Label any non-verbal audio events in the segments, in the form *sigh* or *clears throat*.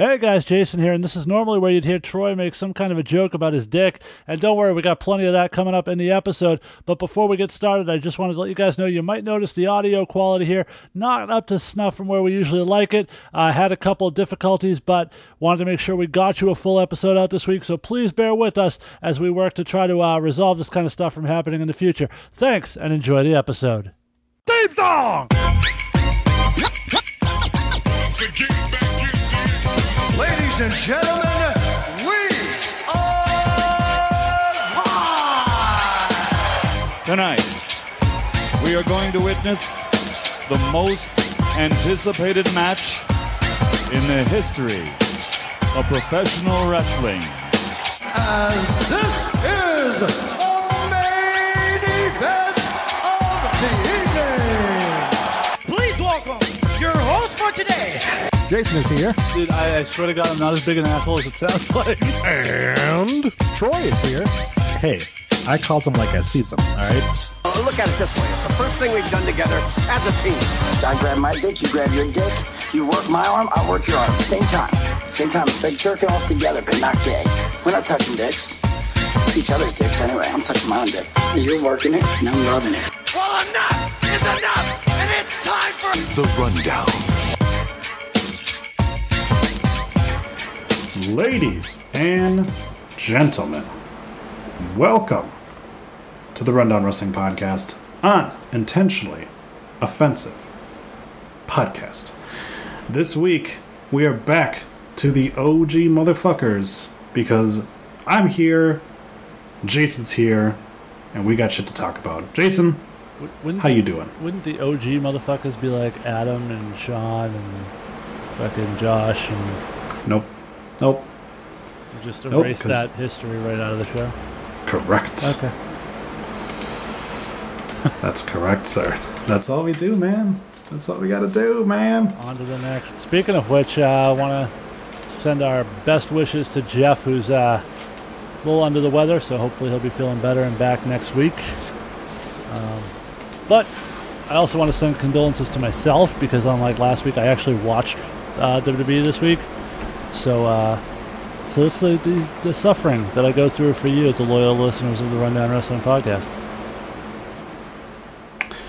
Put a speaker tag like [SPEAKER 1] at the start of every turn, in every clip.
[SPEAKER 1] Hey guys, Jason here, and this is normally where you'd hear Troy make some kind of a joke about his dick. And don't worry, we got plenty of that coming up in the episode. But before we get started, I just wanted to let you guys know you might notice the audio quality here not up to snuff from where we usually like it. I had a couple of difficulties, but wanted to make sure we got you a full episode out this week. So please bear with us as we work to try to uh, resolve this kind of stuff from happening in the future. Thanks, and enjoy the episode. Theme song!
[SPEAKER 2] Ladies and gentlemen, we are live!
[SPEAKER 3] Tonight, we are going to witness the most anticipated match in the history of professional wrestling.
[SPEAKER 2] As this is
[SPEAKER 4] Jason is here.
[SPEAKER 1] Dude, I, I swear to God, I'm not as big an asshole as it sounds *laughs* like.
[SPEAKER 4] And Troy is here. Hey, I call them like I see them, alright?
[SPEAKER 5] Uh, Look at it this way. It's the first thing we've done together as a team.
[SPEAKER 6] I grab my dick, you grab your dick. You work my arm, I work your arm. Same time. Same time. It's like jerking off together, but not gay. We're not touching dicks. Each other's dicks anyway. I'm touching my own dick. You're working it, and I'm loving it.
[SPEAKER 2] Well, enough is enough, and it's time for
[SPEAKER 7] The Rundown.
[SPEAKER 4] Ladies and gentlemen, welcome to the Rundown Wrestling Podcast, unintentionally offensive podcast. This week, we are back to the OG motherfuckers because I'm here, Jason's here, and we got shit to talk about. Jason,
[SPEAKER 1] Wouldn't
[SPEAKER 4] how you doing?
[SPEAKER 1] Wouldn't the OG motherfuckers be like Adam and Sean and fucking Josh and
[SPEAKER 4] Nope. Nope.
[SPEAKER 1] just
[SPEAKER 4] Nope,
[SPEAKER 1] erase
[SPEAKER 4] 'cause-
[SPEAKER 1] that history right out of the show?
[SPEAKER 4] Correct.
[SPEAKER 1] Okay. *laughs*
[SPEAKER 4] That's correct, sir. That's all we do, man. That's all we gotta do, man.
[SPEAKER 1] On to the next. Speaking of which, uh, I want to send our best wishes to Jeff, who's uh, a little under the weather, so hopefully he'll be feeling better and back next week. Um, but I also want to send condolences to myself because, unlike last week, I actually watched uh, WWE this week. So, uh, so it's the, the, the suffering that I go through for you, the loyal listeners of the Rundown Wrestling Podcast.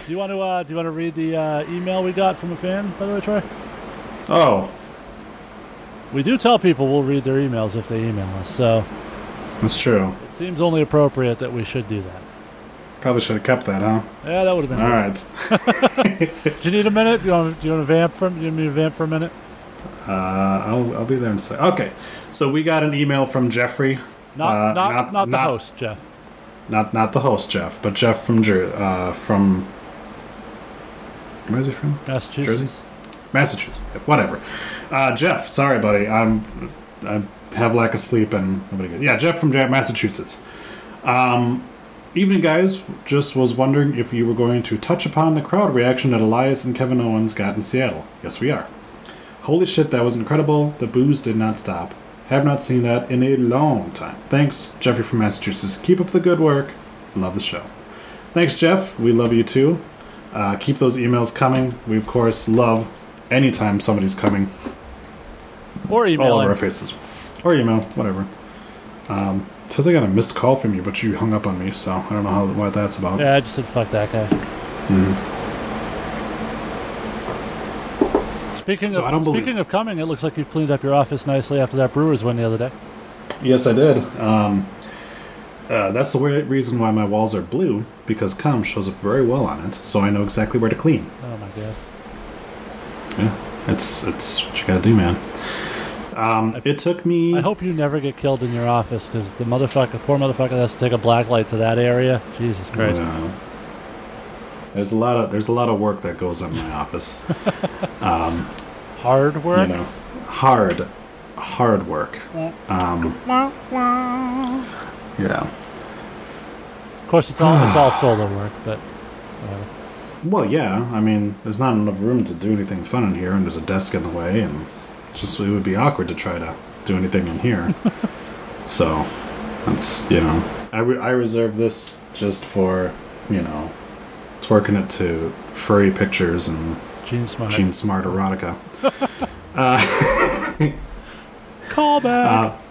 [SPEAKER 1] Do you want to uh, do you want to read the uh, email we got from a fan, by the way, Troy?
[SPEAKER 4] Oh,
[SPEAKER 1] We do tell people we'll read their emails if they email us, so
[SPEAKER 4] that's true.
[SPEAKER 1] it seems only appropriate that we should do that.
[SPEAKER 4] Probably should have kept that, huh?
[SPEAKER 1] Yeah, that would have been.
[SPEAKER 4] All
[SPEAKER 1] good.
[SPEAKER 4] right. *laughs*
[SPEAKER 1] Do you need a minute? Do you want? Do you want to vamp for? Do you me to vamp for a minute?
[SPEAKER 4] Uh, I'll I'll be there in a second. Okay. So we got an email from Jeffrey.
[SPEAKER 1] Not,
[SPEAKER 4] Uh,
[SPEAKER 1] not,
[SPEAKER 4] not-
[SPEAKER 1] not, the
[SPEAKER 4] not-
[SPEAKER 1] host, Jeff.
[SPEAKER 4] Not not the host, Jeff, but Jeff from Jer- uh, from. Where is he from?
[SPEAKER 1] Massachusetts.
[SPEAKER 4] Jersey? Massachusetts. Whatever. Uh, Jeff, sorry, buddy. I'm I have lack of sleep and nobody good. Yeah, Jeff from Massachusetts. Um, evening, guys. Just was wondering if you were going to touch upon the crowd reaction that Elias and Kevin Owens got in Seattle. Yes, we are. Holy shit, that was incredible. The booze did not stop. Have not seen that in a long time. Thanks, Jeffrey from Massachusetts. Keep up the good work. Love the show. Thanks, Jeff. We love you too. Uh, keep those emails coming. We, of course, love anytime somebody's coming
[SPEAKER 1] Or email.
[SPEAKER 4] all
[SPEAKER 1] over
[SPEAKER 4] our faces. Or email, whatever. Um, says I got a missed call from you, but you hung up on me, so I don't know how what that's about.
[SPEAKER 1] Yeah, I just said fuck that guy. Speaking
[SPEAKER 4] So
[SPEAKER 1] of
[SPEAKER 4] I don't believe-
[SPEAKER 1] speaking of coming, it looks like you cleaned up your office nicely after that Brewers win the other day.
[SPEAKER 4] Yes, I did. Um, uh, that's the reason why my walls are blue, because cum shows up very well on it, so I know exactly where to clean.
[SPEAKER 1] Oh my god.
[SPEAKER 4] Yeah, it's it's what you gotta do, man. Um, it took me.
[SPEAKER 1] I hope you never get killed in your office because the motherfucker, poor motherfucker, has to take a black light to that area. Jesus Christ.
[SPEAKER 4] Uh, there's a lot of there's a lot of work that goes on in my office. *laughs* um,
[SPEAKER 1] Hard work.
[SPEAKER 4] you know, hard, hard work. Um, yeah.
[SPEAKER 1] Of course, it's all it's all *sighs* solo work, but whatever.
[SPEAKER 4] Well, yeah. I mean, there's not enough room to do anything fun in here, and there's a desk in the way, and just it would be awkward to try to do anything in here. *laughs* so, that's you know, I, re- I reserve this just for you know, twerking it to furry pictures and
[SPEAKER 1] Gene Smart.
[SPEAKER 4] Gene Smart erotica. *laughs* uh,
[SPEAKER 1] Callback. *laughs*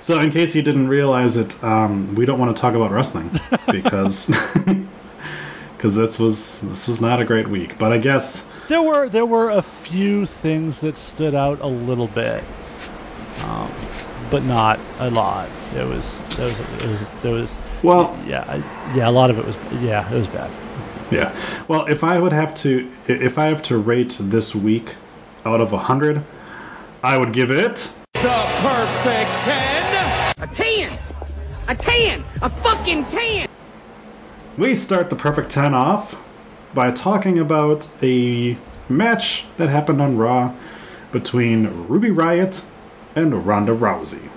[SPEAKER 4] So, in case you didn't realize it, um, we don't want to talk about wrestling *laughs* because because this was this was not a great week. But I guess
[SPEAKER 1] there were there were a few things that stood out a little bit, um, but not a lot. It was there was it was there was
[SPEAKER 4] well,
[SPEAKER 1] yeah I, yeah a lot of it was yeah it was bad.
[SPEAKER 4] yeah. Well, if I would have to if I have to rate this week out of a hundred, I would give it
[SPEAKER 8] The perfect 10.
[SPEAKER 2] A 10! A 10! A fucking 10!
[SPEAKER 4] We start the perfect 10 off by talking about a match that happened on Raw between Ruby Riott and Ronda Rousey.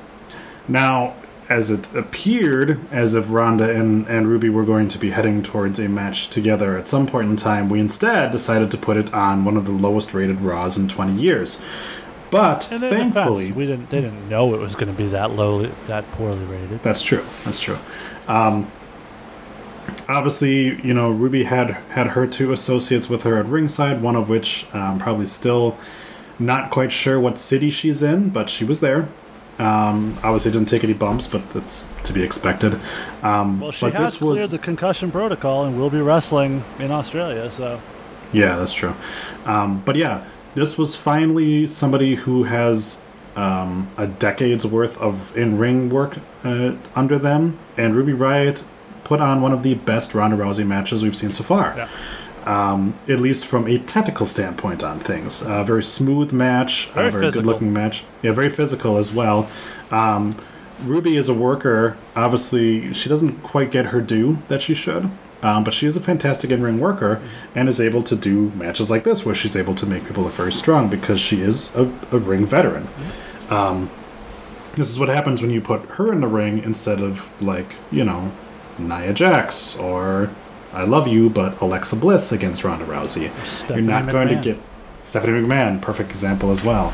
[SPEAKER 4] Now, as it appeared as if Ronda and, and Ruby were going to be heading towards a match together at some point in time, we instead decided to put it on one of the lowest rated Raws in 20 years. But
[SPEAKER 1] in defense,
[SPEAKER 4] thankfully,
[SPEAKER 1] we didn't they didn't know it was going to be that low that poorly rated.
[SPEAKER 4] That's true. That's true. Um, obviously, you know, Ruby had had her two associates with her at ringside. One of which um, probably still not quite sure what city she's in, but she was there. Um, obviously, didn't take any bumps, but that's to be expected. Um,
[SPEAKER 1] Well, she
[SPEAKER 4] but
[SPEAKER 1] has
[SPEAKER 4] this
[SPEAKER 1] cleared
[SPEAKER 4] was
[SPEAKER 1] the concussion protocol and will be wrestling in Australia. So
[SPEAKER 4] Yeah, that's true. Um, but yeah, this was finally somebody who has um, a decade's worth of in ring work uh, under them, and Ruby Riott put on one of the best Ronda Rousey matches we've seen so far.
[SPEAKER 1] Yeah.
[SPEAKER 4] Um, at least from a technical standpoint on things. A very smooth match,
[SPEAKER 1] Very
[SPEAKER 4] a very good looking match. Yeah, very physical as well. Um, Ruby is a worker. Obviously, she doesn't quite get her due that she should. Um, but she is a fantastic in-ring worker and is able to do matches like this where she's able to make people look very strong because she is a, a ring veteran. Um, this is what happens when you put her in the ring instead of like you know Nia Jax or I love you but Alexa Bliss against Ronda Rousey.
[SPEAKER 1] Stephanie
[SPEAKER 4] You're not going to get Stephanie McMahon, perfect example as well.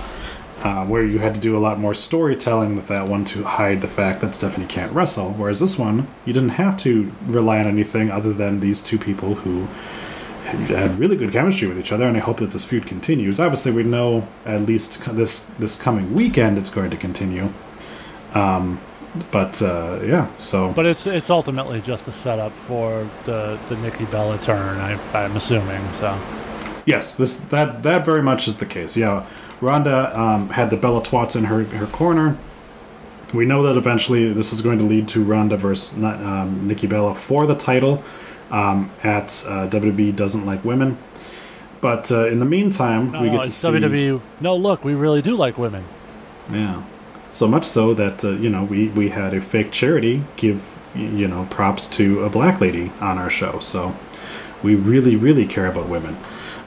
[SPEAKER 4] Uh, where you had to do a lot more storytelling with that one to hide the fact that Stephanie can't wrestle. Whereas this one, you didn't have to rely on anything other than these two people who had really good chemistry with each other, and I hope that this feud continues. Obviously, we know at least this this coming weekend it's going to continue. Um, but uh, yeah, so
[SPEAKER 1] But it's it's ultimately just a setup for the the Nikki Bella turn. I, I'm assuming so.
[SPEAKER 4] Yes, this that that very much is the case. Yeah, Ronda um, had the Bella Twats in her her corner. We know that eventually this is going to lead to Ronda versus um, Nikki Bella for the title um, at uh, WWE Doesn't Like Women. But uh, in the meantime,
[SPEAKER 1] No,
[SPEAKER 4] we
[SPEAKER 1] no,
[SPEAKER 4] get to see
[SPEAKER 1] WWE. No, look, we really do like women.
[SPEAKER 4] Yeah. So much so that uh, you know we we had a fake charity give you know props to a black lady on our show. So we really really care about women.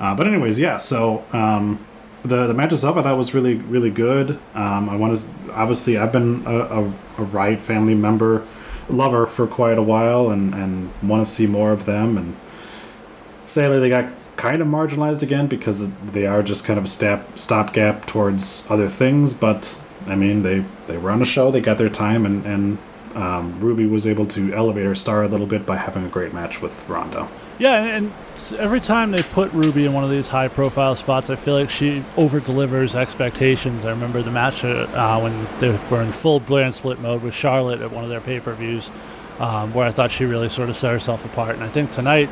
[SPEAKER 4] Uh, but anyways, yeah. So um, the the match itself I thought was really really good. Um, I want to obviously I've been a, a, a Riott family member lover for quite a while and and want to see more of them and sadly they got kind of marginalized again because they are just kind of a step stopgap towards other things but i mean they they were on a show they got their time and and um, ruby was able to elevate her star a little bit by having a great match with ronda
[SPEAKER 1] Yeah, and, and every time they put Ruby in one of these high profile spots, I feel like she over delivers expectations. I remember the match uh, uh, when they were in full brand split mode with Charlotte at one of their pay per views, um, where I thought she really sort of set herself apart. And I think tonight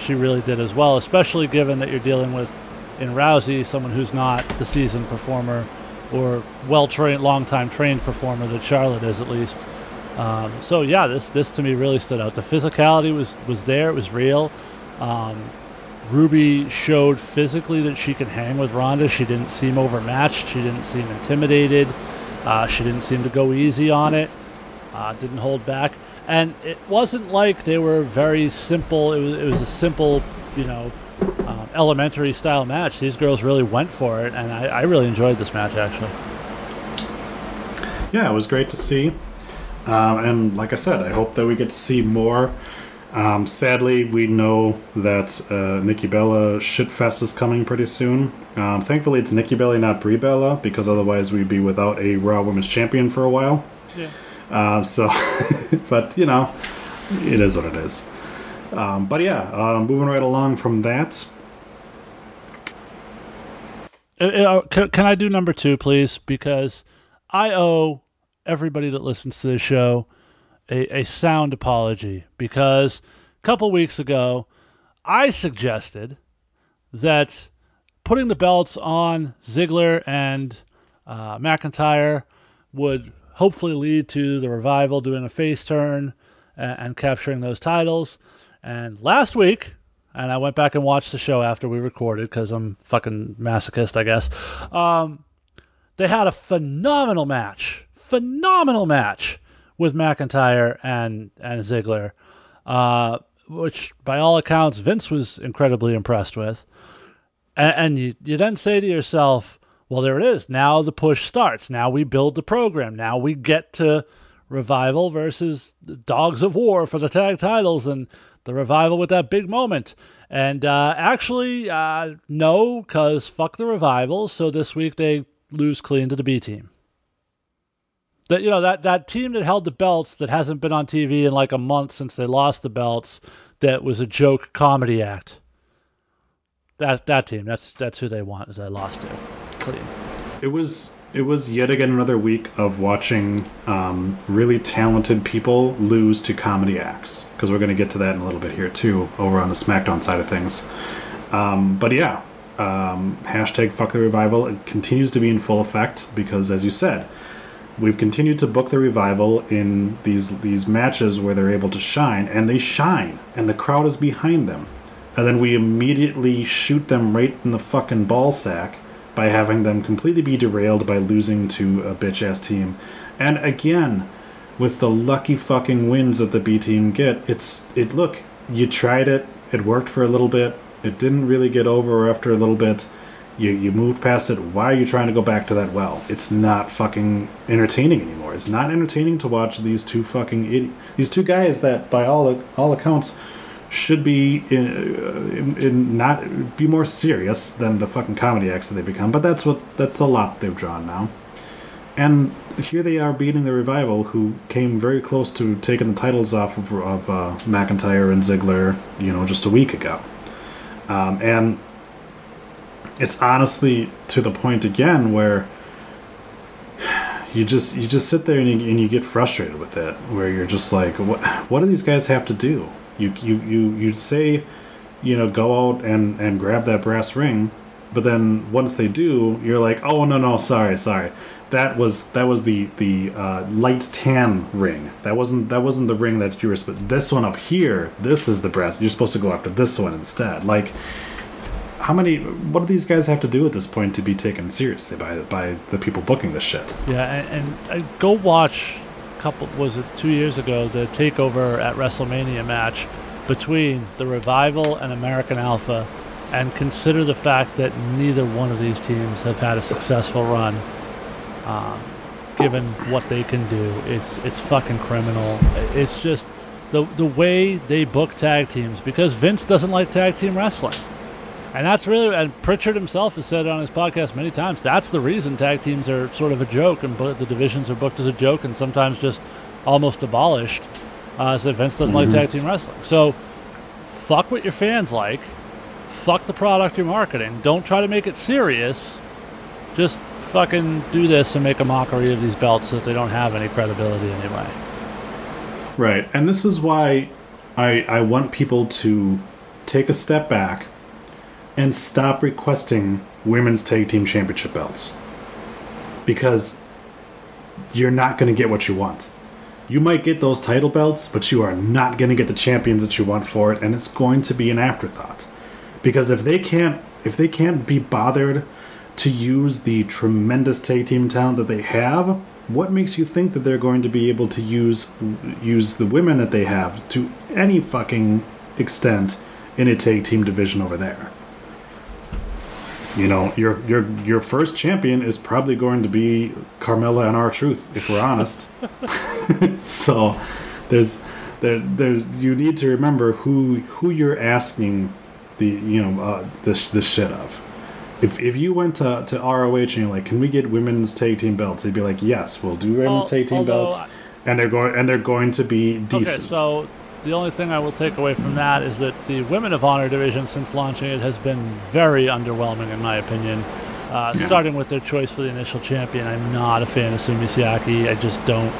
[SPEAKER 1] she really did as well, especially given that you're dealing with in Rousey someone who's not the seasoned performer or well trained, long time trained performer that Charlotte is at least. Um, so yeah, this this to me really stood out. The physicality was was there; it was real. Um, Ruby showed physically that she could hang with Ronda. She didn't seem overmatched. She didn't seem intimidated. Uh, she didn't seem to go easy on it. Uh, didn't hold back, and it wasn't like they were very simple. It was it was a simple, you know, um, elementary style match. These girls really went for it, and I, I really enjoyed this match actually.
[SPEAKER 4] yeah it was great to see um, and like i said i hope that we get to see more um, sadly we know that uh, nikki bella shitfest is coming pretty soon um, thankfully it's nikki bella not brie bella because otherwise we'd be without a raw women's champion for a while
[SPEAKER 1] Yeah.
[SPEAKER 4] Um, so, *laughs* but you know, it is what it is. Um, but yeah, uh, moving right along from that.
[SPEAKER 1] Uh, uh, can, can I do number two, please? Because I owe everybody that listens to this show a, a sound apology. Because a couple weeks ago, I suggested that putting the belts on Ziggler and uh, McIntyre would hopefully lead to the revival doing a face turn and, and capturing those titles. And last week, and I went back and watched the show after we recorded because I'm fucking masochist, I guess. Um, they had a phenomenal match, phenomenal match with McIntyre and and Ziggler, uh, which by all accounts Vince was incredibly impressed with. And, and you you then say to yourself, well, there it is. Now the push starts. Now we build the program. Now we get to Revival versus Dogs of War for the tag titles and the Revival with that big moment. And uh, actually, uh, no, because fuck the Revival. So this week they lose clean to the B team. That you know that that team that held the belts that hasn't been on TV in like a month since they lost the belts. That was a joke comedy act. That that team. That's that's who they want. As they lost to. Clean.
[SPEAKER 4] It was it was yet again another week of watching um, really talented people lose to comedy acts because we're going to get to that in a little bit here too over on the SmackDown side of things. Um, but yeah, um, hashtag fuck the revival it continues to be in full effect because as you said, we've continued to book the revival in these these matches where they're able to shine and they shine and the crowd is behind them, and then we immediately shoot them right in the fucking ball sack by having them completely be derailed by losing to a bitch ass team. And again, with the lucky fucking wins that the B team get, it's it look, you tried it, it worked for a little bit, it didn't really get over after a little bit. You you moved past it. Why are you trying to go back to that well? It's not fucking entertaining anymore. It's not entertaining to watch these two fucking idi- these two guys that by all all accounts should be in, uh, in, in not be more serious than the fucking comedy acts that they become. But that's what that's a lot they've drawn now. And here they are beating the revival, who came very close to taking the titles off of, of uh, McIntyre and Ziggler, you know, just a week ago. Um, and it's honestly to the point again where *sighs* you just you just sit there and you, and you get frustrated with it, where you're just like, what what do these guys have to do? You you you you say, you know, go out and and grab that brass ring, but then once they do, you're like, oh no no sorry sorry, that was that was the the uh, light tan ring. That wasn't that wasn't the ring that you were. supposed. This one up here, this is the brass. You're supposed to go after this one instead. Like, how many? What do these guys have to do at this point to be taken seriously by by the people booking this shit?
[SPEAKER 1] Yeah, and, and uh, go watch couple. Was it two years ago? The takeover at WrestleMania match between the Revival and American Alpha, and consider the fact that neither one of these teams have had a successful run. Um, given what they can do, it's it's fucking criminal. It's just the the way they book tag teams because Vince doesn't like tag team wrestling. And that's really, and Prichard himself has said on his podcast many times. That's the reason tag teams are sort of a joke, and the divisions are booked as a joke, and sometimes just almost abolished. Uh, so Vince doesn't like tag team wrestling. So, fuck what your fans like. Fuck the product you're marketing. Don't try to make it serious. Just fucking do this and make a mockery of these belts so that they don't have any credibility anyway.
[SPEAKER 4] Right, and this is why I I want people to take a step back and stop requesting women's tag team championship belts because you're not going to get what you want. You might get those title belts, but you are not going to get the champions that you want for it, and it's going to be an afterthought. Because if they can't if they can't be bothered to use the tremendous tag team talent that they have, what makes you think that they're going to be able to use use the women that they have to any fucking extent in a tag team division over there? You know, your your your first champion is probably going to be Carmella and R-Truth, if we're honest. *laughs* *laughs* so there's there there you need to remember who who you're asking the you know uh, this this shit of. If, if you went to, to ROH and you're like, can we get women's tag team belts? They'd be like, yes, we'll do women's
[SPEAKER 1] Al-
[SPEAKER 4] tag team belts,
[SPEAKER 1] I-
[SPEAKER 4] and they're going and they're going to be decent.
[SPEAKER 1] Okay, so the only thing I will take away from that is that the Women of Honor division, since launching it, has been very underwhelming, in my opinion. Uh, Starting with their choice for the initial champion, I'm not a fan of Sumie Sakai. I just don't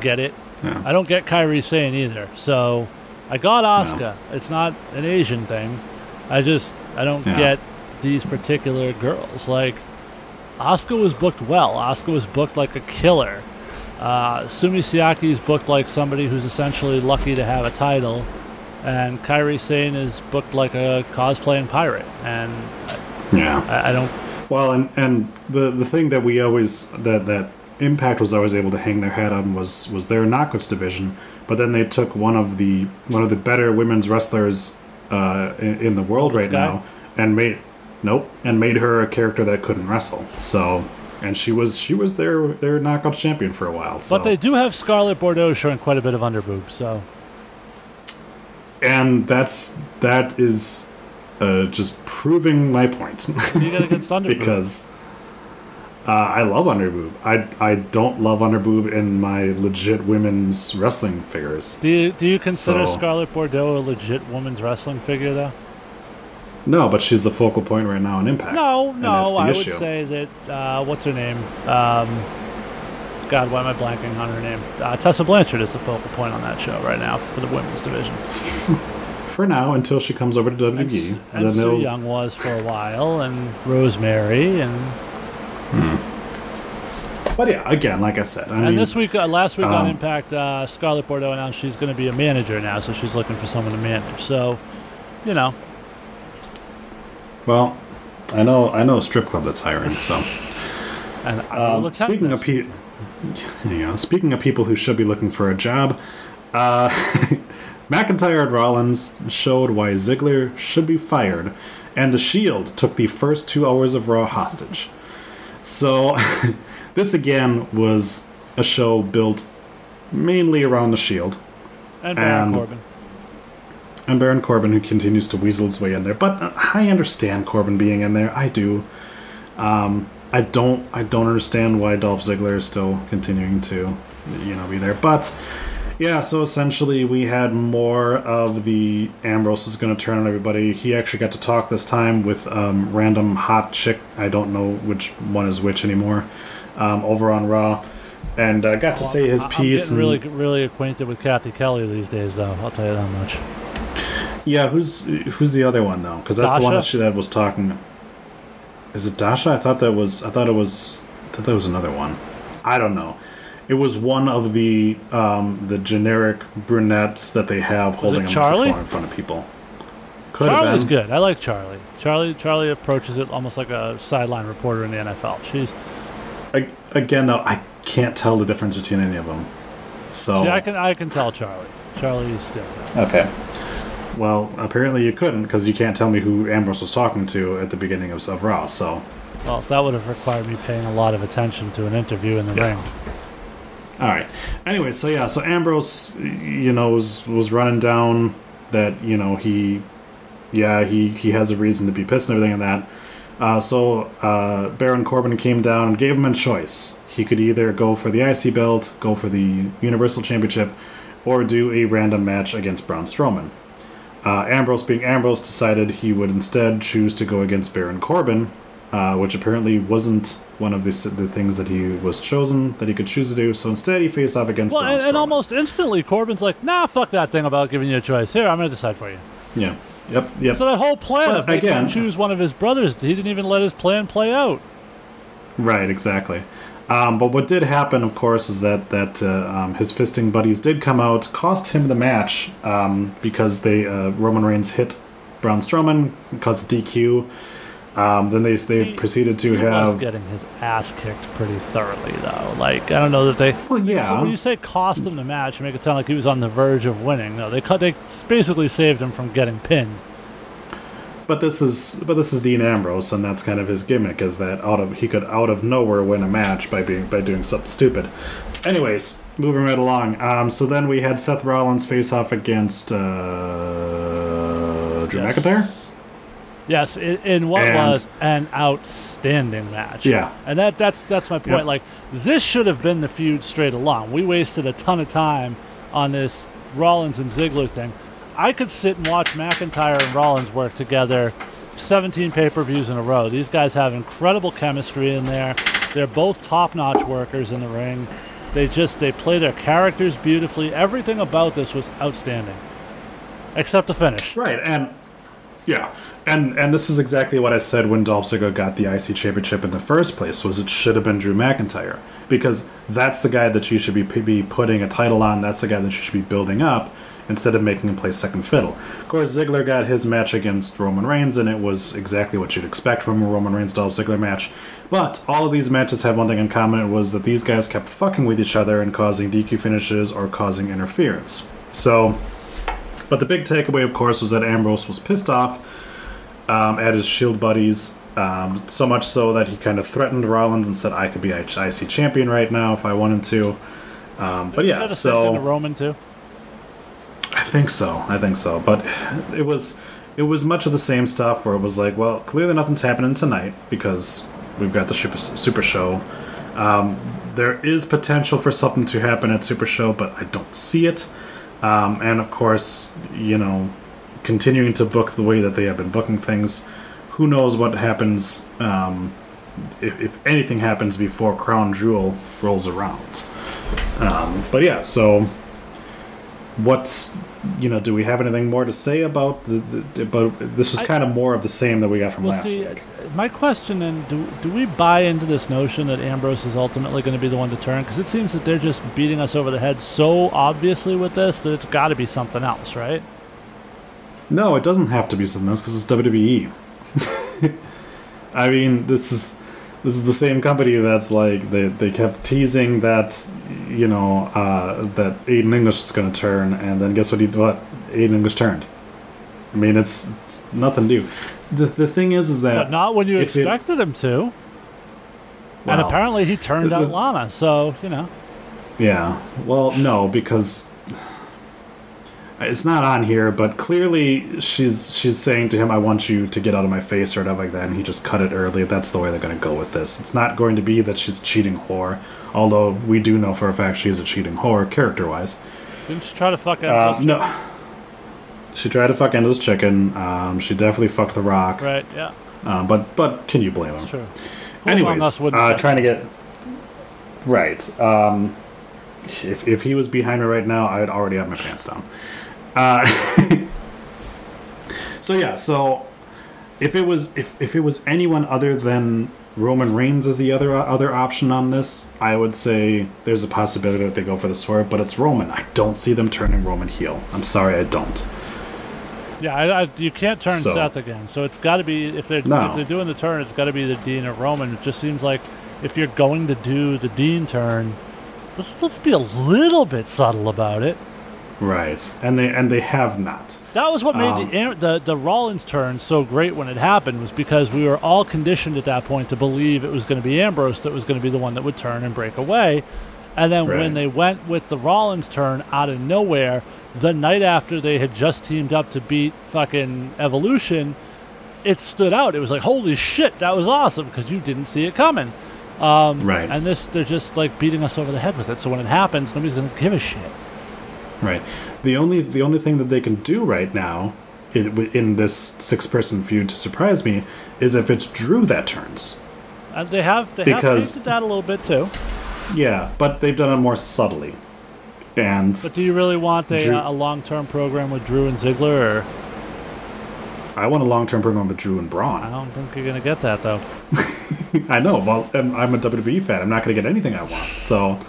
[SPEAKER 1] get it.
[SPEAKER 4] Yeah.
[SPEAKER 1] I don't get Kairi Sane either. So I got Asuka. It's not an Asian thing. I just I don't
[SPEAKER 4] Yeah.
[SPEAKER 1] get these particular girls. Like Asuka was booked well. Asuka was booked like a killer. Uh, Sumie Sakai is booked like somebody who's essentially lucky to have a title, and Kairi Sane is booked like a cosplaying pirate. And
[SPEAKER 4] Yeah.
[SPEAKER 1] I, I don't.
[SPEAKER 4] Well, and and the the thing that we always that that Impact was always able to hang their hat on was was their knockouts division, but then they took one of the one of the better women's wrestlers uh, in, in the world right
[SPEAKER 1] Sky?
[SPEAKER 4] now and made nope and made her a character that couldn't wrestle. So and she was she was their their knockout champion for a while. So.
[SPEAKER 1] But they do have Scarlett Bordeaux showing quite a bit of underboob. So
[SPEAKER 4] and that's that is uh, just proving my point.
[SPEAKER 1] you got against *laughs* underboob.
[SPEAKER 4] because uh, I love underboob. I I don't love underboob in my legit women's wrestling figures.
[SPEAKER 1] do you do you consider
[SPEAKER 4] So-
[SPEAKER 1] Scarlett Bordeaux a legit women's wrestling figure though?
[SPEAKER 4] No, but she's the focal point right now in Impact.
[SPEAKER 1] No, no. I
[SPEAKER 4] issue.
[SPEAKER 1] would say that uh, what's her name? Um, God, why am I blanking on her name? Uh, Tessa Blanchard is the focal point on that show right now for the women's division. *laughs*
[SPEAKER 4] for now until she comes over to WWE.
[SPEAKER 1] And,
[SPEAKER 4] and
[SPEAKER 1] and
[SPEAKER 4] then
[SPEAKER 1] Sue
[SPEAKER 4] they'll-
[SPEAKER 1] Young was for a while, and Rosemary, and
[SPEAKER 4] But yeah, again, like I said, I mean,
[SPEAKER 1] and this week, uh, last week on
[SPEAKER 4] um,
[SPEAKER 1] Impact, uh, Scarlett Bordeaux announced she's going to be a manager now, so she's looking for someone to manage. So, you know,
[SPEAKER 4] well, I know I know a strip club that's hiring. So
[SPEAKER 1] and
[SPEAKER 4] um,
[SPEAKER 1] attempt
[SPEAKER 4] speaking of
[SPEAKER 1] this.
[SPEAKER 4] pe- you know, speaking of people who should be looking for a job, uh, *laughs* McIntyre and Rollins showed why Ziggler should be fired, and the Shield took the first two hours of Raw hostage. So, *laughs* this again was a show built mainly around the Shield
[SPEAKER 1] and Baron
[SPEAKER 4] and-
[SPEAKER 1] Corbin.
[SPEAKER 4] And Baron Corbin, who continues to weasel his way in there. But uh, I understand Corbin being in there. I do. Um, I don't. I don't understand why Dolph Ziggler is still continuing to, you know, be there. But yeah, so essentially we had more of the Ambrose is going to turn on everybody. He actually got to talk this time with um, random hot chick. I don't know which one is which anymore. Um, over on Raw. And uh, got to say his piece.
[SPEAKER 1] I'm getting
[SPEAKER 4] and-
[SPEAKER 1] really, really acquainted with Cathy Kelley these days, though. I'll tell you that much.
[SPEAKER 4] Yeah, who's who's the other one though? Because that's the one that she that was talking. Is it Dasha? I thought that was. I thought it was. I thought that was another one. I don't know. It was one of the um, the generic brunettes that they have holding a
[SPEAKER 1] Charlie?
[SPEAKER 4] microphone in front of people. Could
[SPEAKER 1] Charlie's
[SPEAKER 4] been.
[SPEAKER 1] good. I like Charlie. Charlie, Charlie approaches it almost like a sideline reporter in the NFL. She's
[SPEAKER 4] A- Again, though, I can't tell the difference between any of them. So
[SPEAKER 1] see, I can, I can tell Charlie. Charlie stands out.
[SPEAKER 4] okay. Well, apparently you couldn't because you can't tell me who Ambrose was talking to at the beginning of, of Raw. So
[SPEAKER 1] Well, that would have required me paying a lot of attention to an interview in the
[SPEAKER 4] Yeah.
[SPEAKER 1] ring.
[SPEAKER 4] All right. Anyway, so yeah, so Ambrose, you know, was was running down that you know he, yeah, he he has a reason to be pissed and everything and that. Uh, so uh, Baron Corbin came down and gave him a choice. He could either go for the IC belt, go for the Universal Championship, or do a random match against Braun Strowman. Uh, Ambrose, being Ambrose, decided he would instead choose to go against Baron Corbin, uh, which apparently wasn't one of the, the things that he was chosen that he could choose to do. So instead, he faced off against
[SPEAKER 1] Well, and, and almost instantly, Corbin's like, "Nah, fuck that thing about giving you a choice. Here, I'm going to decide for you."
[SPEAKER 4] yeah, yep, yep.
[SPEAKER 1] So that whole plan
[SPEAKER 4] But
[SPEAKER 1] of making
[SPEAKER 4] again-
[SPEAKER 1] him choose one of his brothers, he didn't even let his plan play out.
[SPEAKER 4] Right, exactly. Um, but what did happen, of course, is that that uh, um, his fisting buddies did come out, cost him the match um, because they uh, Roman Reigns hit Braun Strowman, caused a DQ. Um, then they they
[SPEAKER 1] He-
[SPEAKER 4] proceeded to
[SPEAKER 1] he was
[SPEAKER 4] have
[SPEAKER 1] getting his ass kicked pretty thoroughly, though. Like I don't know that they.
[SPEAKER 4] well, yeah,
[SPEAKER 1] So when you say cost him the match, you make it sound like he was on the verge of winning. No, they cut. They basically saved him from getting pinned.
[SPEAKER 4] But this is but this is Dean Ambrose, and that's kind of his gimmick is that out of he could out of nowhere win a match by being by doing something stupid. Anyways, moving right along. Um, so then we had Seth Rollins face off against uh, Drew
[SPEAKER 1] Yes.
[SPEAKER 4] McIntyre.
[SPEAKER 1] Yes, in, in what
[SPEAKER 4] And-
[SPEAKER 1] was an outstanding match.
[SPEAKER 4] Yeah.
[SPEAKER 1] and that that's that's my point.
[SPEAKER 4] Yep.
[SPEAKER 1] Like this should have been the feud straight along. We wasted a ton of time on this Rollins and Ziggler thing. I could sit and watch McIntyre and Rollins work together 17 pay per views in a row. These guys have incredible chemistry in there. They're both top notch workers in the ring. They just they play their characters beautifully. Everything about this was outstanding, except the finish.
[SPEAKER 4] Right, and yeah, and and this is exactly what I said when Dolph Ziggler got the IC Championship in the first place. Was it should have been Drew McIntyre because that's the guy that you should be be putting a title on. That's the guy that you should be building up instead of making him play second fiddle. Of course, Ziggler got his match against Roman Reigns, and it was exactly what you'd expect from a Roman Reigns Dolph Ziggler match. But all of these matches have one thing in common: it was that these guys kept fucking with each other and causing DQ finishes or causing interference. So, but the big takeaway, of course, was that Ambrose was pissed off um, at his Shield buddies. Um, so much so that he kind of threatened Rollins and said, "I could be IC champion right now if I wanted to." Um, but yeah, so
[SPEAKER 1] Roman too.
[SPEAKER 4] I think so. I think so. But it was it was much of the same stuff where it was like, well, clearly nothing's happening tonight because we've got the Super, super Show. Um, there is potential for something to happen at Super Show, but I don't see it. Um, and of course, you know, continuing to book the way that they have been booking things, who knows what happens um, if, if anything happens before Crown Jewel rolls around. Um, but yeah, so what's you know do we have anything more to say about the, the about this was kind of more of the same that we got from
[SPEAKER 1] Well,
[SPEAKER 4] last
[SPEAKER 1] see,
[SPEAKER 4] week uh,
[SPEAKER 1] my question and do do we buy into this notion that Ambrose is ultimately going to be the one to turn? Because it seems that they're just beating us over the head so obviously with this that it's got to be something else, right?
[SPEAKER 4] no it doesn't have to be something else because it's wwe *laughs* i mean this is this is the same company that's like they, they kept teasing that you know uh, that aiden english is going to turn and then guess what he what aiden english turned i mean it's, it's nothing new the, the thing is is that
[SPEAKER 1] But not when you
[SPEAKER 4] if it-
[SPEAKER 1] expected him to. and apparently he turned
[SPEAKER 4] the-
[SPEAKER 1] out Lana, so you know.
[SPEAKER 4] Yeah. Well, no, because it's not on here, but clearly she's she's saying to him, "I want you to get out of my face" or whatever like that, and he just cut it early. That's the way they're going to go with this. It's not going to be that she's cheating whore, although we do know for a fact she is a cheating whore character-wise.
[SPEAKER 1] Didn't you try to fuck
[SPEAKER 4] Uh,
[SPEAKER 1] Ambrose?
[SPEAKER 4] no. She tried to fuck Endless Chicken. Um, she definitely fucked The Rock.
[SPEAKER 1] Right, yeah,
[SPEAKER 4] Um, but but can you blame him?
[SPEAKER 1] among
[SPEAKER 4] Anyways, uh, trying to get right. Um, if if he was behind me right now, I'd already have my pants down. Uh, *laughs* so yeah, so if it was if if it was anyone other than Roman Reigns as the other other option on this, I would say there's a possibility that they go for the sword, but it's Roman. I don't see them turning Roman heel. I'm sorry, I don't.
[SPEAKER 1] Yeah, I, I, you can't turn
[SPEAKER 4] So-
[SPEAKER 1] Seth again. So it's got to be if they're
[SPEAKER 4] No.
[SPEAKER 1] if they're doing the turn, it's got to be the Dean or Roman. It just seems like if you're going to do the Dean turn, let's let's be a little bit subtle about it.
[SPEAKER 4] Right, and they and they have not.
[SPEAKER 1] That was what made
[SPEAKER 4] Um,
[SPEAKER 1] the, the the Rollins turn so great when it happened was because we were all conditioned at that point to believe it was going to be Ambrose that was going to be the one that would turn and break away, and then when they went with the Rollins turn out of nowhere, the night after they had just teamed up to beat fucking Evolution, it stood out. It was like holy shit, that was awesome because you didn't see it coming.
[SPEAKER 4] Um, Right,
[SPEAKER 1] And this, they're just like beating us over the head with it. So when it happens, nobody's going to give a shit.
[SPEAKER 4] Right. The only the only thing that they can do right now in, in this six person feud to surprise me is if it's Drew that turns.
[SPEAKER 1] And they have they
[SPEAKER 4] Because-
[SPEAKER 1] have that a little bit too.
[SPEAKER 4] Yeah, but they've done it more subtly. And
[SPEAKER 1] But do you really want a,
[SPEAKER 4] Drew-
[SPEAKER 1] uh, a long term program with Drew and Ziggler? Or
[SPEAKER 4] I want a long term program with Drew and Braun.
[SPEAKER 1] I don't think you're gonna get that though. *laughs*
[SPEAKER 4] I know. Well, I'm, I'm a WWE fan. I'm not going to get anything I want. So,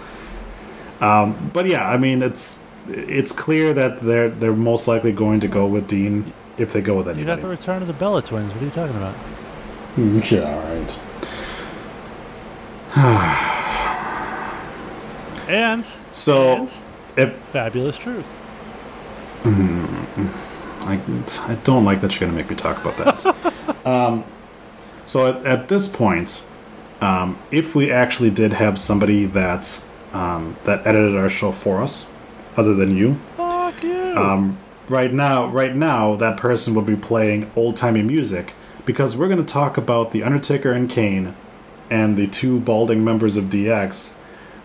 [SPEAKER 4] um, but yeah, I mean, it's it's clear that they're they're most likely going to go with Dean if they go with anybody.
[SPEAKER 1] You got the return of the Bella Twins. What are you talking about? *laughs*
[SPEAKER 4] yeah, all right. *sighs*
[SPEAKER 1] And
[SPEAKER 4] So,
[SPEAKER 1] And?
[SPEAKER 4] if
[SPEAKER 1] fabulous truth.
[SPEAKER 4] I, I don't like that you're going to make me talk about that. *laughs* um, so at, at this point, um, if we actually did have somebody that um, that edited our show for us, other than you,
[SPEAKER 1] Fuck you.
[SPEAKER 4] um, right now, right now, that person would be playing old timey music because we're going to talk about the Undertaker and Kane, and the two balding members of DX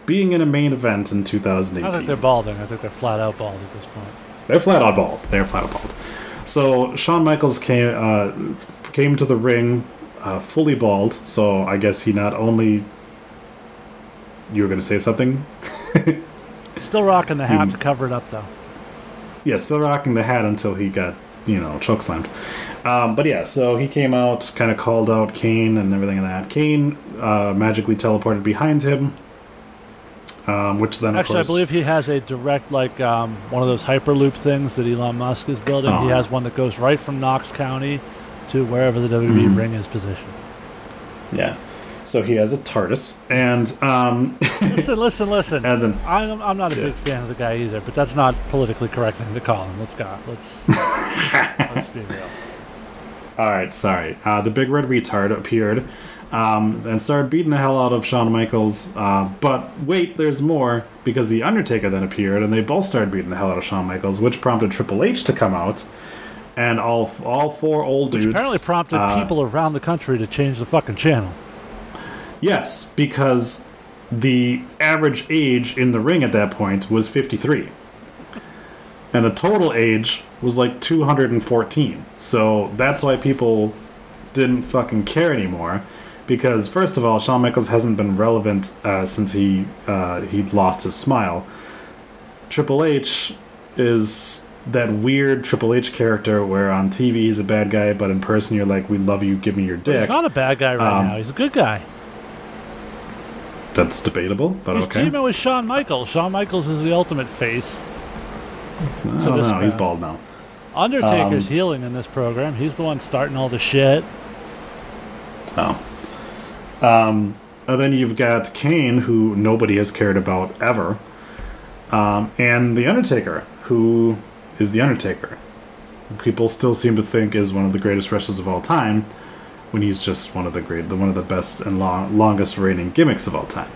[SPEAKER 4] being in a main event in 2018.
[SPEAKER 1] I think
[SPEAKER 4] 2018.
[SPEAKER 1] they're balding. I think they're flat out bald at this point.
[SPEAKER 4] They're flat out bald. They're flat out bald. So Shawn Michaels came uh, came to the ring uh, fully bald. So I guess he not only. You were going to say something? *laughs*
[SPEAKER 1] Still rocking the hat
[SPEAKER 4] Hmm.
[SPEAKER 1] to cover it up, though.
[SPEAKER 4] yeah, still rocking the hat until he got, you know, chokeslammed. Um, but yeah, so he came out, kind of called out Kane and everything like that. Kane uh, magically teleported behind him, um, which then, of
[SPEAKER 1] Actually, I believe he has a direct, like, um, one of those Hyperloop things that Elon Musk is building. He
[SPEAKER 4] Oh.
[SPEAKER 1] has one that goes right from Knox County to wherever the WWE
[SPEAKER 4] Mm-hmm.
[SPEAKER 1] ring is positioned.
[SPEAKER 4] yeah. So he has a TARDIS, and um, *laughs*
[SPEAKER 1] Listen, listen, listen.
[SPEAKER 4] and then
[SPEAKER 1] I'm, I'm not a
[SPEAKER 4] Yeah.
[SPEAKER 1] big fan of the guy either, but that's not politically correct thing to call him. Let's go. Let's *laughs* let's be real.
[SPEAKER 4] All right, sorry. Uh, the big red retard appeared um, and started beating the hell out of Shawn Michaels. Uh, but wait, there's more because the Undertaker then appeared and they both started beating the hell out of Shawn Michaels, which prompted Triple H to come out. And all all four old dudes
[SPEAKER 1] Apparently prompted
[SPEAKER 4] uh,
[SPEAKER 1] people around the country to change the fucking channel.
[SPEAKER 4] Yes, because the average age in the ring at that point was 53. And the total age was like 214. So that's why people didn't fucking care anymore. Because first of all, Shawn Michaels hasn't been relevant uh, since he uh, he lost his smile. Triple H is that weird Triple H character where on TV he's a bad guy, but in person you're like, "We love you, give me your dick."
[SPEAKER 1] He's not a bad guy right
[SPEAKER 4] Um,
[SPEAKER 1] now. He's a good guy.
[SPEAKER 4] That's debatable, but
[SPEAKER 1] He's
[SPEAKER 4] okay.
[SPEAKER 1] teaming with Shawn Michaels. Shawn Michaels is the ultimate face.
[SPEAKER 4] Don't know. He's bald now.
[SPEAKER 1] Undertaker's
[SPEAKER 4] Um,
[SPEAKER 1] healing in this program. He's the one starting all the shit.
[SPEAKER 4] Oh. Um, and then you've got Kane, who nobody has cared about ever, um, and the Undertaker, who is the Undertaker. People still seem to think is one of the greatest wrestlers of all time, when he's just one of the great, the one of the best and long, longest reigning gimmicks of all time.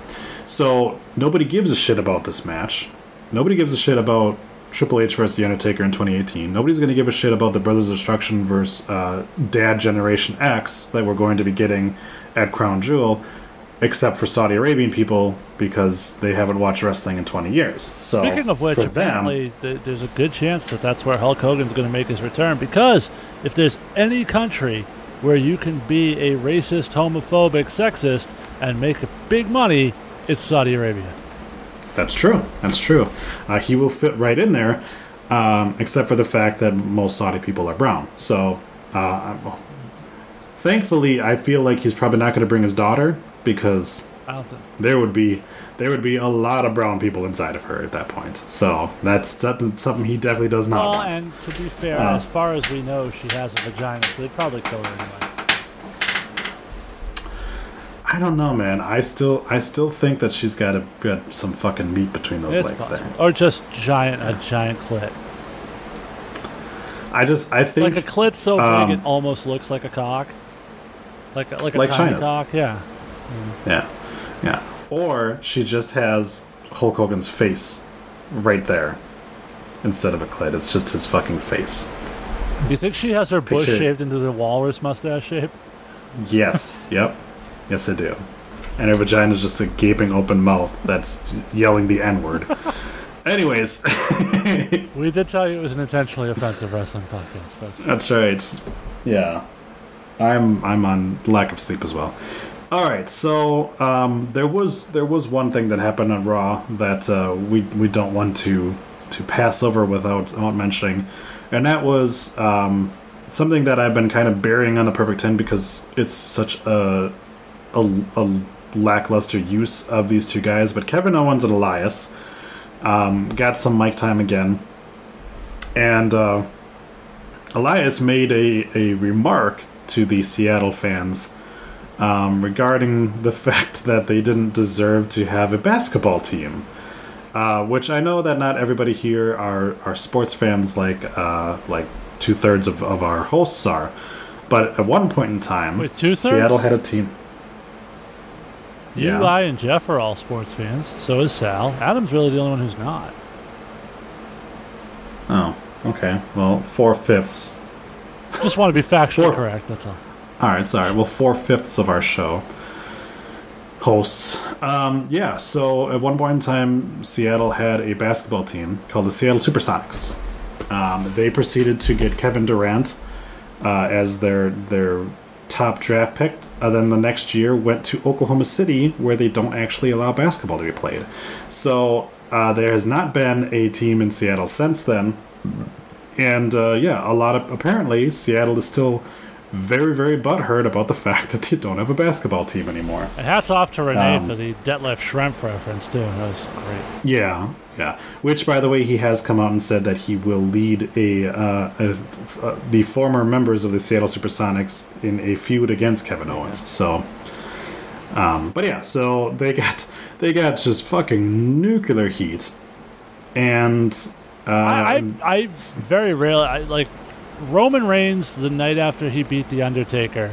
[SPEAKER 4] So nobody gives a shit about this match. Nobody gives a shit about Triple H versus The Undertaker in 2018. Nobody's going to give a shit about the Brothers of Destruction versus uh, Dad Generation X that we're going to be getting at Crown Jewel, except for Saudi Arabian people because they haven't watched wrestling in 20 years. So
[SPEAKER 1] Speaking of which,
[SPEAKER 4] for them,
[SPEAKER 1] th- there's a good chance that that's where Hulk Hogan's going to make his return. Because if there's any country where you can be a racist, homophobic, sexist, and make big money, it's Saudi Arabia.
[SPEAKER 4] That's true. That's true. Uh, he will fit right in there, um, except for the fact that most Saudi people are brown. So, uh, thankfully, I feel like he's probably not going to bring his daughter because
[SPEAKER 1] I don't think.
[SPEAKER 4] there would be there would be a lot of brown people inside of her at that point. So that's something, something he definitely does not
[SPEAKER 1] Well,
[SPEAKER 4] want.
[SPEAKER 1] and to be fair,
[SPEAKER 4] Uh,
[SPEAKER 1] as far as we know, she has a vagina, so they'd probably kill her anyway.
[SPEAKER 4] I don't know, man. I still I still think that she's got a got some fucking meat between those
[SPEAKER 1] It's
[SPEAKER 4] legs
[SPEAKER 1] possible.
[SPEAKER 4] there.
[SPEAKER 1] Or just giant, a giant clit.
[SPEAKER 4] I just I think
[SPEAKER 1] Like a clit so
[SPEAKER 4] um,
[SPEAKER 1] big it almost looks like a cock. Like a, like a
[SPEAKER 4] Like
[SPEAKER 1] tiny
[SPEAKER 4] China's.
[SPEAKER 1] cock, yeah.
[SPEAKER 4] Yeah, yeah. Or she just has Hulk Hogan's face right there instead of a clit. It's just his fucking face.
[SPEAKER 1] Do you think she has her bush
[SPEAKER 4] Picture-
[SPEAKER 1] shaved into the walrus mustache shape?
[SPEAKER 4] Yes. *laughs* yep. Yes, I do. And her vagina is just a gaping open mouth that's yelling the N word. *laughs* Anyways, *laughs*
[SPEAKER 1] We did tell you it was an intentionally offensive wrestling podcast, folks.
[SPEAKER 4] that's right. Yeah, I'm I'm on lack of sleep as well. All right, so um, there was there was one thing that happened on Raw that uh, we we don't want to to pass over without, without mentioning, and that was um, something that I've been kind of burying on the Perfect Ten because it's such a, a a lackluster use of these two guys. But Kevin Owens and Elias um, got some mic time again, and uh, Elias made a, a remark to the Seattle fans um, regarding the *laughs* fact that they didn't deserve to have a basketball team. Uh, which I know that not everybody here are, are sports fans like uh, like two thirds of, of our hosts are. But at one point in time,
[SPEAKER 1] Wait.
[SPEAKER 4] Seattle had a team.
[SPEAKER 1] You,
[SPEAKER 4] Yeah.
[SPEAKER 1] I, and Jeff are all sports fans. So is Sal. Adam's really the only one who's not.
[SPEAKER 4] Oh, okay. Well, four fifths.
[SPEAKER 1] Just want to be factually correct, that's all.
[SPEAKER 4] All right, sorry. Well, four fifths of our show hosts. Um, yeah, so at one point in time, Seattle had a basketball team called the Seattle Supersonics. Um, they proceeded to get Kevin Durant uh, as their their top draft pick. Uh, then the next year went to Oklahoma City, where they don't actually allow basketball to be played. So uh, there has not been a team in Seattle since then. And uh, yeah, a lot of apparently Seattle is still very very butthurt about the *laughs* fact that they don't have a basketball team anymore.
[SPEAKER 1] And hats off to Renee
[SPEAKER 4] Um,
[SPEAKER 1] for the Detlef Schrempf reference too. That was great.
[SPEAKER 4] Yeah, yeah. Which, by the way, he has come out and said that he will lead a, uh, a uh, the former members of the Seattle SuperSonics in a feud against Kevin Owens. So, um, but yeah, so they got they got just fucking nuclear heat, and uh,
[SPEAKER 1] I, I, I very rarely I, like Roman Reigns the night after he beat the Undertaker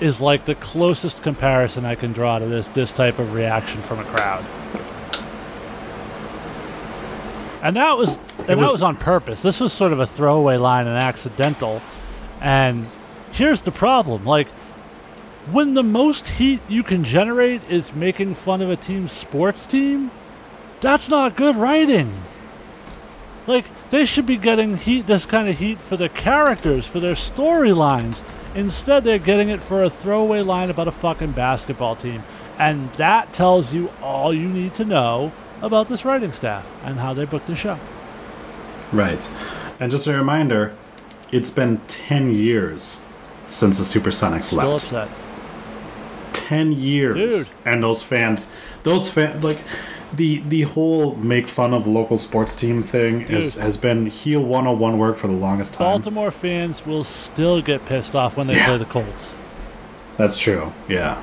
[SPEAKER 1] is like the closest comparison I can draw to this this type of reaction from a crowd. And that was and that
[SPEAKER 4] was-
[SPEAKER 1] was on purpose. This was sort of a throwaway line and accidental. And here's the problem: like when the most heat you can generate is making fun of a team's sports team, that's not good writing. Like they should be getting heat, this kind of heat for their characters, for their storylines. Instead, they're getting it for a throwaway line about a fucking basketball team, and that tells you all you need to know about this writing staff and how they book the show.
[SPEAKER 4] right. And just a reminder, it's been ten years since the SuperSonics
[SPEAKER 1] Still
[SPEAKER 4] left.
[SPEAKER 1] upset.
[SPEAKER 4] 10 years
[SPEAKER 1] Dude.
[SPEAKER 4] and those fans those fans, like the the whole make fun of local sports team thing is, has been heel 101 work for the longest time
[SPEAKER 1] Baltimore fans will still get pissed off when they
[SPEAKER 4] Yeah.
[SPEAKER 1] play the Colts.
[SPEAKER 4] that's true yeah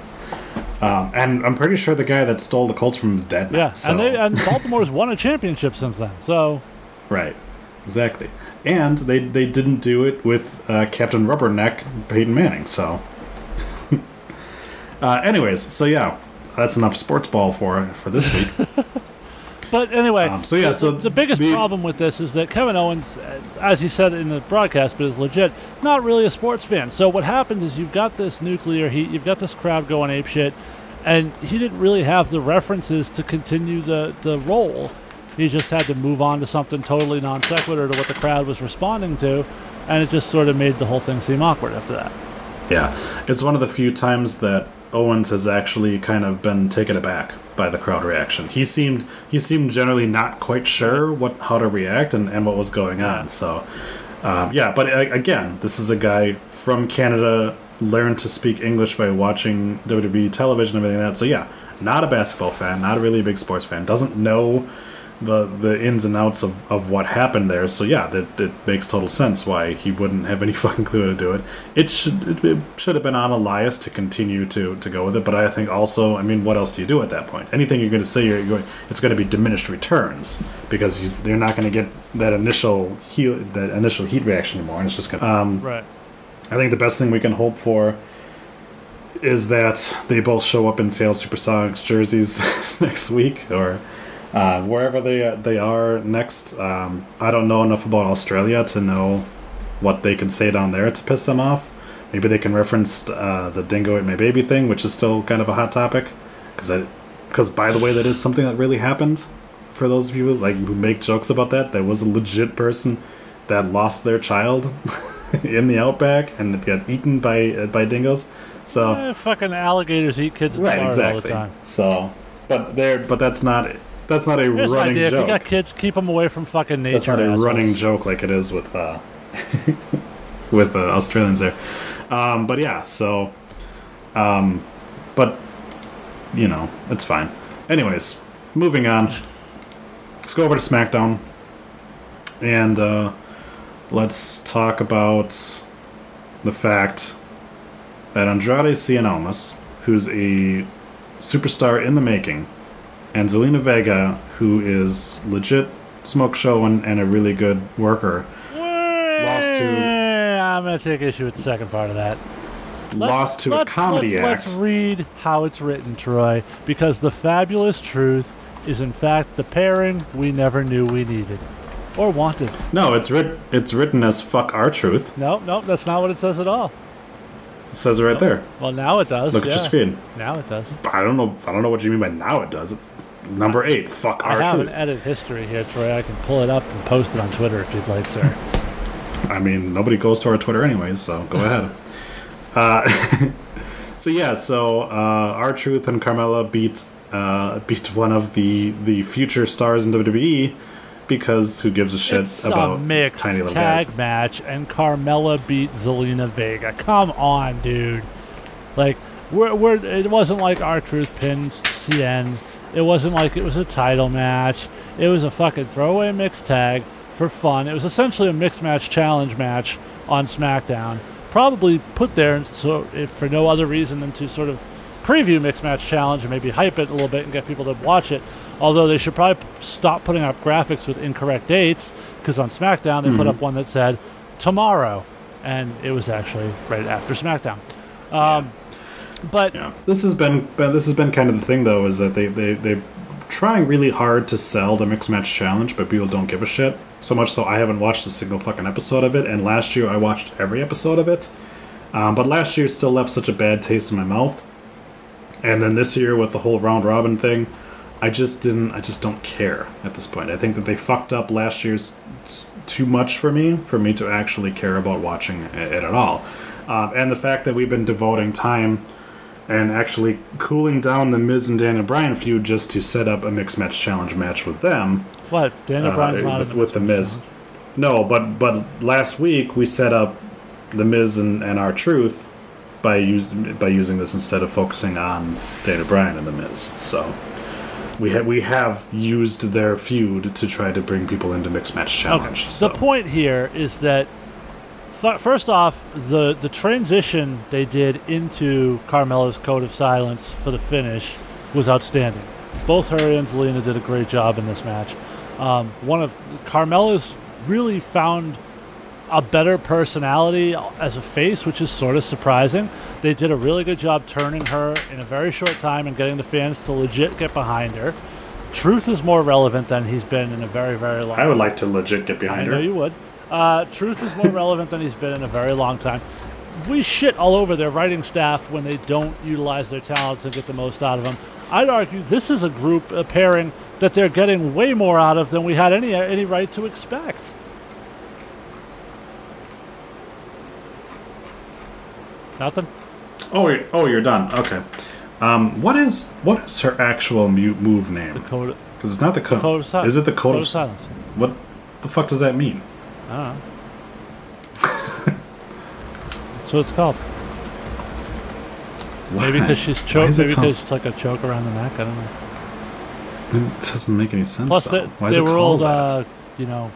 [SPEAKER 4] um, and i'm pretty sure the guy that stole the colts from him is dead now,
[SPEAKER 1] Yeah,
[SPEAKER 4] so-
[SPEAKER 1] and they and Baltimore's won a championship since then. So
[SPEAKER 4] right exactly and they they didn't do it with uh, captain rubberneck peyton manning so *laughs* uh, anyways so yeah that's enough sports ball for for this week *laughs*
[SPEAKER 1] But anyway,
[SPEAKER 4] Um, so yeah,
[SPEAKER 1] the,
[SPEAKER 4] so
[SPEAKER 1] the biggest
[SPEAKER 4] the-
[SPEAKER 1] problem with this is that Kevin Owens, as he said in the broadcast, but is legit, not really a sports fan. So what happened is you've got this nuclear heat, you've got this crowd going ape shit, and he didn't really have the references to continue the the role. He just had to move on to something totally non sequitur to what the crowd was responding to, and it just sort of made the whole thing seem awkward after that.
[SPEAKER 4] Yeah, it's one of the few times that Owens has actually kind of been taken aback by the crowd reaction. He seemed he seemed generally not quite sure what how to react and, and what was going on. So, um, yeah, but again, this is a guy from Canada learned to speak English by watching WWE television and everything like that. So yeah, not a basketball fan, not a really big sports fan, doesn't know the the ins and outs of, of what happened there. So yeah, that it makes total sense why he wouldn't have any *laughs* fucking clue how to do it. It should it, it should have been on Elias to continue to, to go with it. But I think also, I mean, what else do you do at that point? Anything you're going to say, you're going, it's going to be diminished returns because you, they're not going to get that initial heat that initial heat reaction anymore, and it's just going. to... Um,
[SPEAKER 1] Right.
[SPEAKER 4] I think the best thing we can hope for is that they both show up in Seattle Supersonics jerseys *laughs* next week or uh, wherever they they are next. Um, I don't know enough about Australia to know what they can say down there to piss them off. Maybe they can reference uh, the "Dingo ate my baby" thing, which is still kind of a hot topic. Because because by the way, that is something that really happened. For those of you like who make jokes about that, there was a legit person that lost their child *laughs* in the outback and it got eaten by uh, by dingoes. So
[SPEAKER 1] Eh, fucking alligators eat kids
[SPEAKER 4] right,
[SPEAKER 1] Florida all the
[SPEAKER 4] exactly.
[SPEAKER 1] time.
[SPEAKER 4] So, but there, but that's not that's not a
[SPEAKER 1] Here's
[SPEAKER 4] running
[SPEAKER 1] idea: if you got kids, keep them away from fucking nature.
[SPEAKER 4] That's not a
[SPEAKER 1] assholes.
[SPEAKER 4] running joke like it is with uh, *laughs* with uh, Australians there. Um, but yeah, so, um, but you know, it's fine. Anyways, moving on. Let's go over to SmackDown, and uh, let's talk about the fact that Andrade Cien Almas, who's a superstar in the making, and Zelina Vega, who is legit smoke show and, and a really good worker, Lost to-
[SPEAKER 1] I'm gonna take issue with the second part of that. Let's-
[SPEAKER 4] lost to a
[SPEAKER 1] let's-
[SPEAKER 4] comedy
[SPEAKER 1] let's,
[SPEAKER 4] act.
[SPEAKER 1] Let's read how it's written, Troy, because the fabulous truth is, in fact, the pairing we never knew we needed or wanted.
[SPEAKER 4] no, it's writ- it's written as "fuck our truth."
[SPEAKER 1] No, no, that's not what it says at all.
[SPEAKER 4] It says it right there.
[SPEAKER 1] Well, now it does.
[SPEAKER 4] Look
[SPEAKER 1] yeah.
[SPEAKER 4] at your screen.
[SPEAKER 1] Now it does.
[SPEAKER 4] I don't know. I don't know what you mean by now. It does. It's number eight. Fuck
[SPEAKER 1] I
[SPEAKER 4] our
[SPEAKER 1] have
[SPEAKER 4] truth.
[SPEAKER 1] an edit history here, Troy. I can pull it up and post it on Twitter if you'd like, sir. *laughs*
[SPEAKER 4] I mean, nobody goes to our Twitter anyways, so go *laughs* ahead. Uh, *laughs* so yeah, so uh, R-Truth and Carmella beat uh, beat one of the the future stars in WWE because who gives a shit
[SPEAKER 1] it's
[SPEAKER 4] about
[SPEAKER 1] a mixed
[SPEAKER 4] tiny little
[SPEAKER 1] tag
[SPEAKER 4] guys?
[SPEAKER 1] match, and Carmella beat Zelina Vega. Come on, dude. Like, we're, we're, it wasn't like R-Truth pinned Cien. It wasn't like it was a title match. It was a fucking throwaway mixed tag for fun. It was essentially a mixed match challenge match on SmackDown. Probably put there so if for no other reason than to sort of preview mixed match challenge and maybe hype it a little bit and get people to watch it. Although they should probably stop putting up graphics with incorrect dates because on SmackDown they put up one that said tomorrow, and it was actually right after SmackDown. Um, But
[SPEAKER 4] Yeah, this has been this has been kind of the thing though is that they they they trying really hard to sell the mixed match challenge, but people don't give a shit. So much so I haven't watched a single fucking episode of it, and last year I watched every episode of it. Um, but last year still left such a bad taste in my mouth. And then this year with the whole round robin thing, I just didn't. I just don't care at this point. I think that they fucked up last year's too much for me for me to actually care about watching it at all. Um, and the fact that we've been devoting time and actually cooling down the Miz and Daniel Bryan feud just to set up a mixed match challenge match with them
[SPEAKER 1] what? Daniel
[SPEAKER 4] uh, with, with the Miz. No, but but last week we set up the Miz and, and R-Truth by use, by using this instead of focusing on Daniel Bryan and the Miz. So we have we have used their feud to try to bring people into mixed match challenge. so.
[SPEAKER 1] The point here is that th- first off, the the transition they did into Carmella's Code of Silence for the finish was outstanding. Both her and Zelina did a great job in this match. Um, one of Carmella's really found a better personality as a face, which is sort of surprising. They did a really good job turning her in a very short time and getting the fans to legit get behind her. Truth is more relevant than he's been in a very, very long
[SPEAKER 4] I would like to legit get behind
[SPEAKER 1] I
[SPEAKER 4] behind
[SPEAKER 1] know
[SPEAKER 4] her.
[SPEAKER 1] you would. Uh, Truth is more relevant than he's been in a very long time. We shit all over their writing staff when they don't utilize their talents and get the most out of them. I'd argue this is a group, a pairing that they're getting way more out of than we had any any right to expect. Nothing.
[SPEAKER 4] Oh, you're, oh, you're done. Okay. Um, what is what is her actual mu- move
[SPEAKER 1] The
[SPEAKER 4] name?
[SPEAKER 1] code,
[SPEAKER 4] Because it's not the code.
[SPEAKER 1] code of silence.
[SPEAKER 4] Is it the code,
[SPEAKER 1] of silence?
[SPEAKER 4] What the fuck does that mean?
[SPEAKER 1] I. That's what it's called. Maybe because she's choked. Maybe because it's like a choke around the neck. I don't know.
[SPEAKER 4] It doesn't make any sense.
[SPEAKER 1] Plus,
[SPEAKER 4] though.
[SPEAKER 1] they,
[SPEAKER 4] Why is
[SPEAKER 1] they
[SPEAKER 4] it
[SPEAKER 1] were old, uh, you know,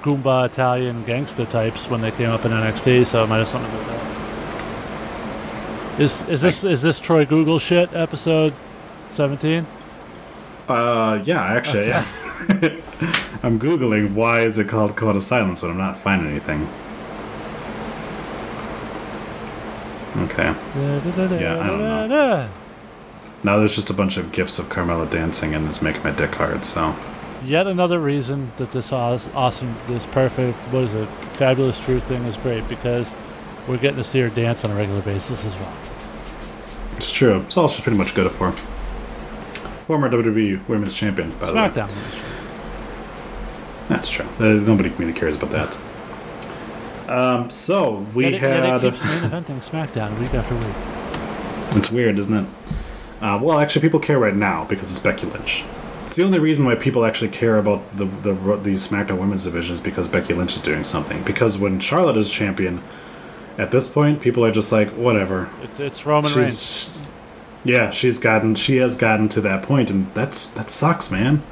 [SPEAKER 1] Goomba Italian gangster types when they came up in NXT, so it might have something to do with that. Is is this is this Troy Google shit episode seventeen?
[SPEAKER 4] Uh, yeah, actually, yeah. *laughs* I'm googling why is it called Code of Silence, when I'm not finding anything. Okay. Yeah, I don't know. Now there's just a bunch of gifs of Carmella dancing, and it's making my dick hard. So
[SPEAKER 1] Yet another reason that this awesome, this perfect, what is it, fabulous truth thing is great because we're getting to see her dance on a regular basis as well.
[SPEAKER 4] it's true. It's all she's pretty much good for. Former WWE Women's Champion, by the way.
[SPEAKER 1] SmackDown.
[SPEAKER 4] That's true. Uh, nobody really cares about that. Um, so we
[SPEAKER 1] Yet it, yet
[SPEAKER 4] had.
[SPEAKER 1] it keeps main eventing SmackDown week after week.
[SPEAKER 4] It's weird, isn't it? Uh, well, actually, people care right now because it's Becky Lynch. It's the only reason why people actually care about the the, the SmackDown Women's division is because Becky Lynch is doing something. Because when Charlotte is champion, at this point, people are just like, whatever.
[SPEAKER 1] It's, it's Roman Reigns.
[SPEAKER 4] Yeah, she's gotten, she has gotten to that point, and that's that sucks, man.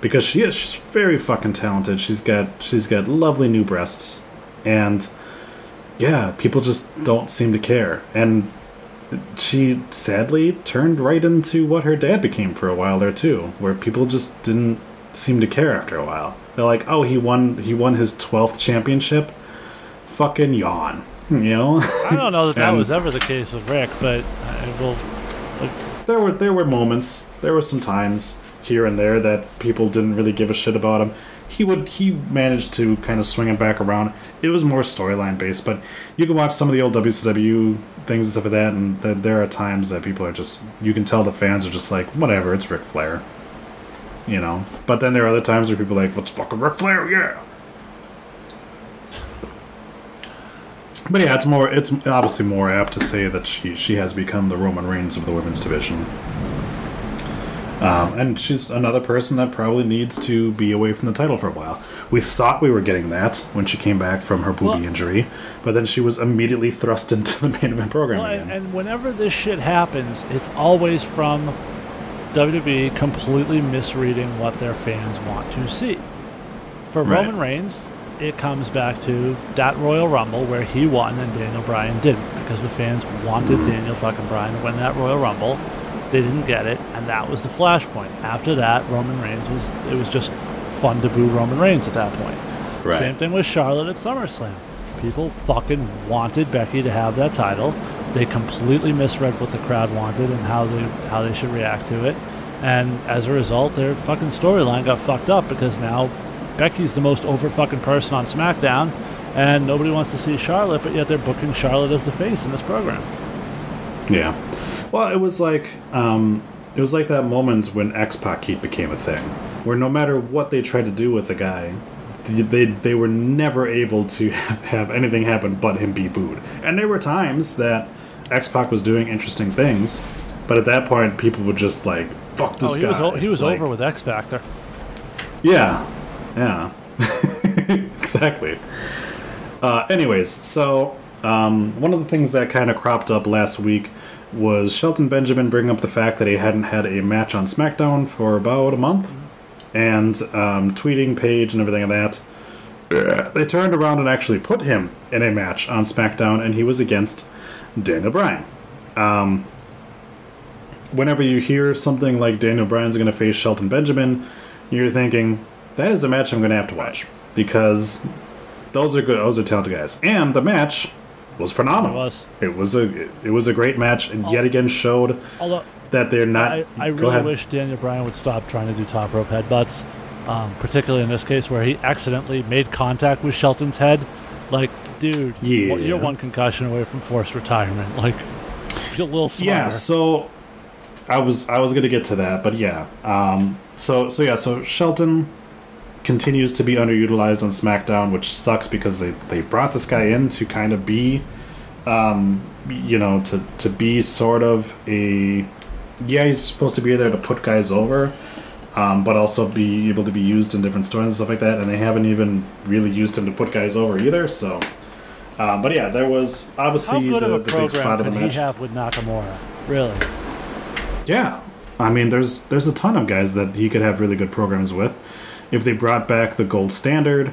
[SPEAKER 4] Because she is, she's very fucking talented. She's got, she's got lovely new breasts, and yeah, people just don't seem to care. And she sadly turned right into what her dad became for a while there too, where people just didn't seem to care after a while. They're like, "Oh, he won he won his 12th championship." Fucking yawn. You know?
[SPEAKER 1] I don't know that that *laughs* was ever the case with Ric, but uh, I will.
[SPEAKER 4] there were there were moments, there were some times here and there that people didn't really give a shit about him. He would he managed to kind of swing it back around. It was more storyline based, but you can watch some of the old WCW things and stuff like that, and th- there are times that people are just you can tell the fans are just like whatever, it's Ric Flair, you know. But then there are other times where people are like, "What's fucking Ric Flair?" Yeah. But yeah, it's more. It's obviously more apt to say that she she has become the Roman Reigns of the women's division. Um, and she's another person that probably needs to be away from the title for a while. We thought we were getting that when she came back from her booby
[SPEAKER 1] Well-
[SPEAKER 4] injury, but then she was immediately thrust *laughs* into the main event program
[SPEAKER 1] Well,
[SPEAKER 4] again.
[SPEAKER 1] and, whenever this shit happens, it's always from WWE completely misreading what their fans want to see. For
[SPEAKER 4] Right.
[SPEAKER 1] Roman Reigns, it comes back to that Royal Rumble where he won and Daniel Bryan didn't because the fans wanted Daniel fucking Bryan to win that Royal Rumble. They didn't get it, and that was the flashpoint. After that, Roman Reigns was it was just fun to boo Roman Reigns at that point.
[SPEAKER 4] Right.
[SPEAKER 1] Same thing with Charlotte at SummerSlam. People fucking wanted Becky to have that title. They completely misread what the crowd wanted and how they how they should react to it. And as a result, their fucking storyline got fucked up because now Becky's the most over fucking person on SmackDown, and nobody wants to see Charlotte, but yet they're booking Charlotte as the face in this program.
[SPEAKER 4] Yeah. Well, it was like um, it was like that moment when X Pac Heat became a thing, where no matter what they tried to do with the guy, they they were never able to *laughs* have, have anything happen but him be booed. And there were times that X Pac was doing interesting things, but at that point, people would just like fuck this
[SPEAKER 1] oh, he
[SPEAKER 4] guy.
[SPEAKER 1] was o- he was
[SPEAKER 4] Like,
[SPEAKER 1] over with X Factor.
[SPEAKER 4] Yeah, yeah, *laughs* exactly. Uh, anyways, so um, one of the things that kind of cropped up last week was Shelton Benjamin bringing up the fact that he hadn't had a match on SmackDown for about a month, and um, tweeting Paige and everything like that. They turned around and actually put him in a match on SmackDown, and he was against Daniel Bryan. Um, whenever you hear something like Daniel Bryan's going to face Shelton Benjamin, you're thinking that is a match I'm going to have to watch because those are good. Those are talented guys, and the match was phenomenal.
[SPEAKER 1] It was.
[SPEAKER 4] It was a. It was a great match, and yet again showed
[SPEAKER 1] Although
[SPEAKER 4] that they're not.
[SPEAKER 1] I, I really
[SPEAKER 4] ahead.
[SPEAKER 1] wish Daniel Bryan would stop trying to do top rope headbutts, um, particularly in this case where he accidentally made contact with Shelton's head. Like, dude,
[SPEAKER 4] Yeah.
[SPEAKER 1] you're one concussion away from forced retirement. *laughs* Like, be a little smarter.
[SPEAKER 4] Yeah, so I was I was gonna get to that, but yeah. Um, so so yeah, so Shelton continues to be underutilized on SmackDown, which sucks because they they brought this guy in to kind of be, um, you know, to to be sort of a yeah, he's supposed to be there to put guys over. Um, but also be able to be used in different stories and stuff like that, and they haven't even really used him to put guys over either. So, um, but yeah, there was obviously
[SPEAKER 1] good
[SPEAKER 4] the,
[SPEAKER 1] of a
[SPEAKER 4] the big spot of the match.
[SPEAKER 1] have with Nakamura? Really?
[SPEAKER 4] Yeah, I mean, there's there's a ton of guys that he could have really good programs with. If they brought back the gold standard,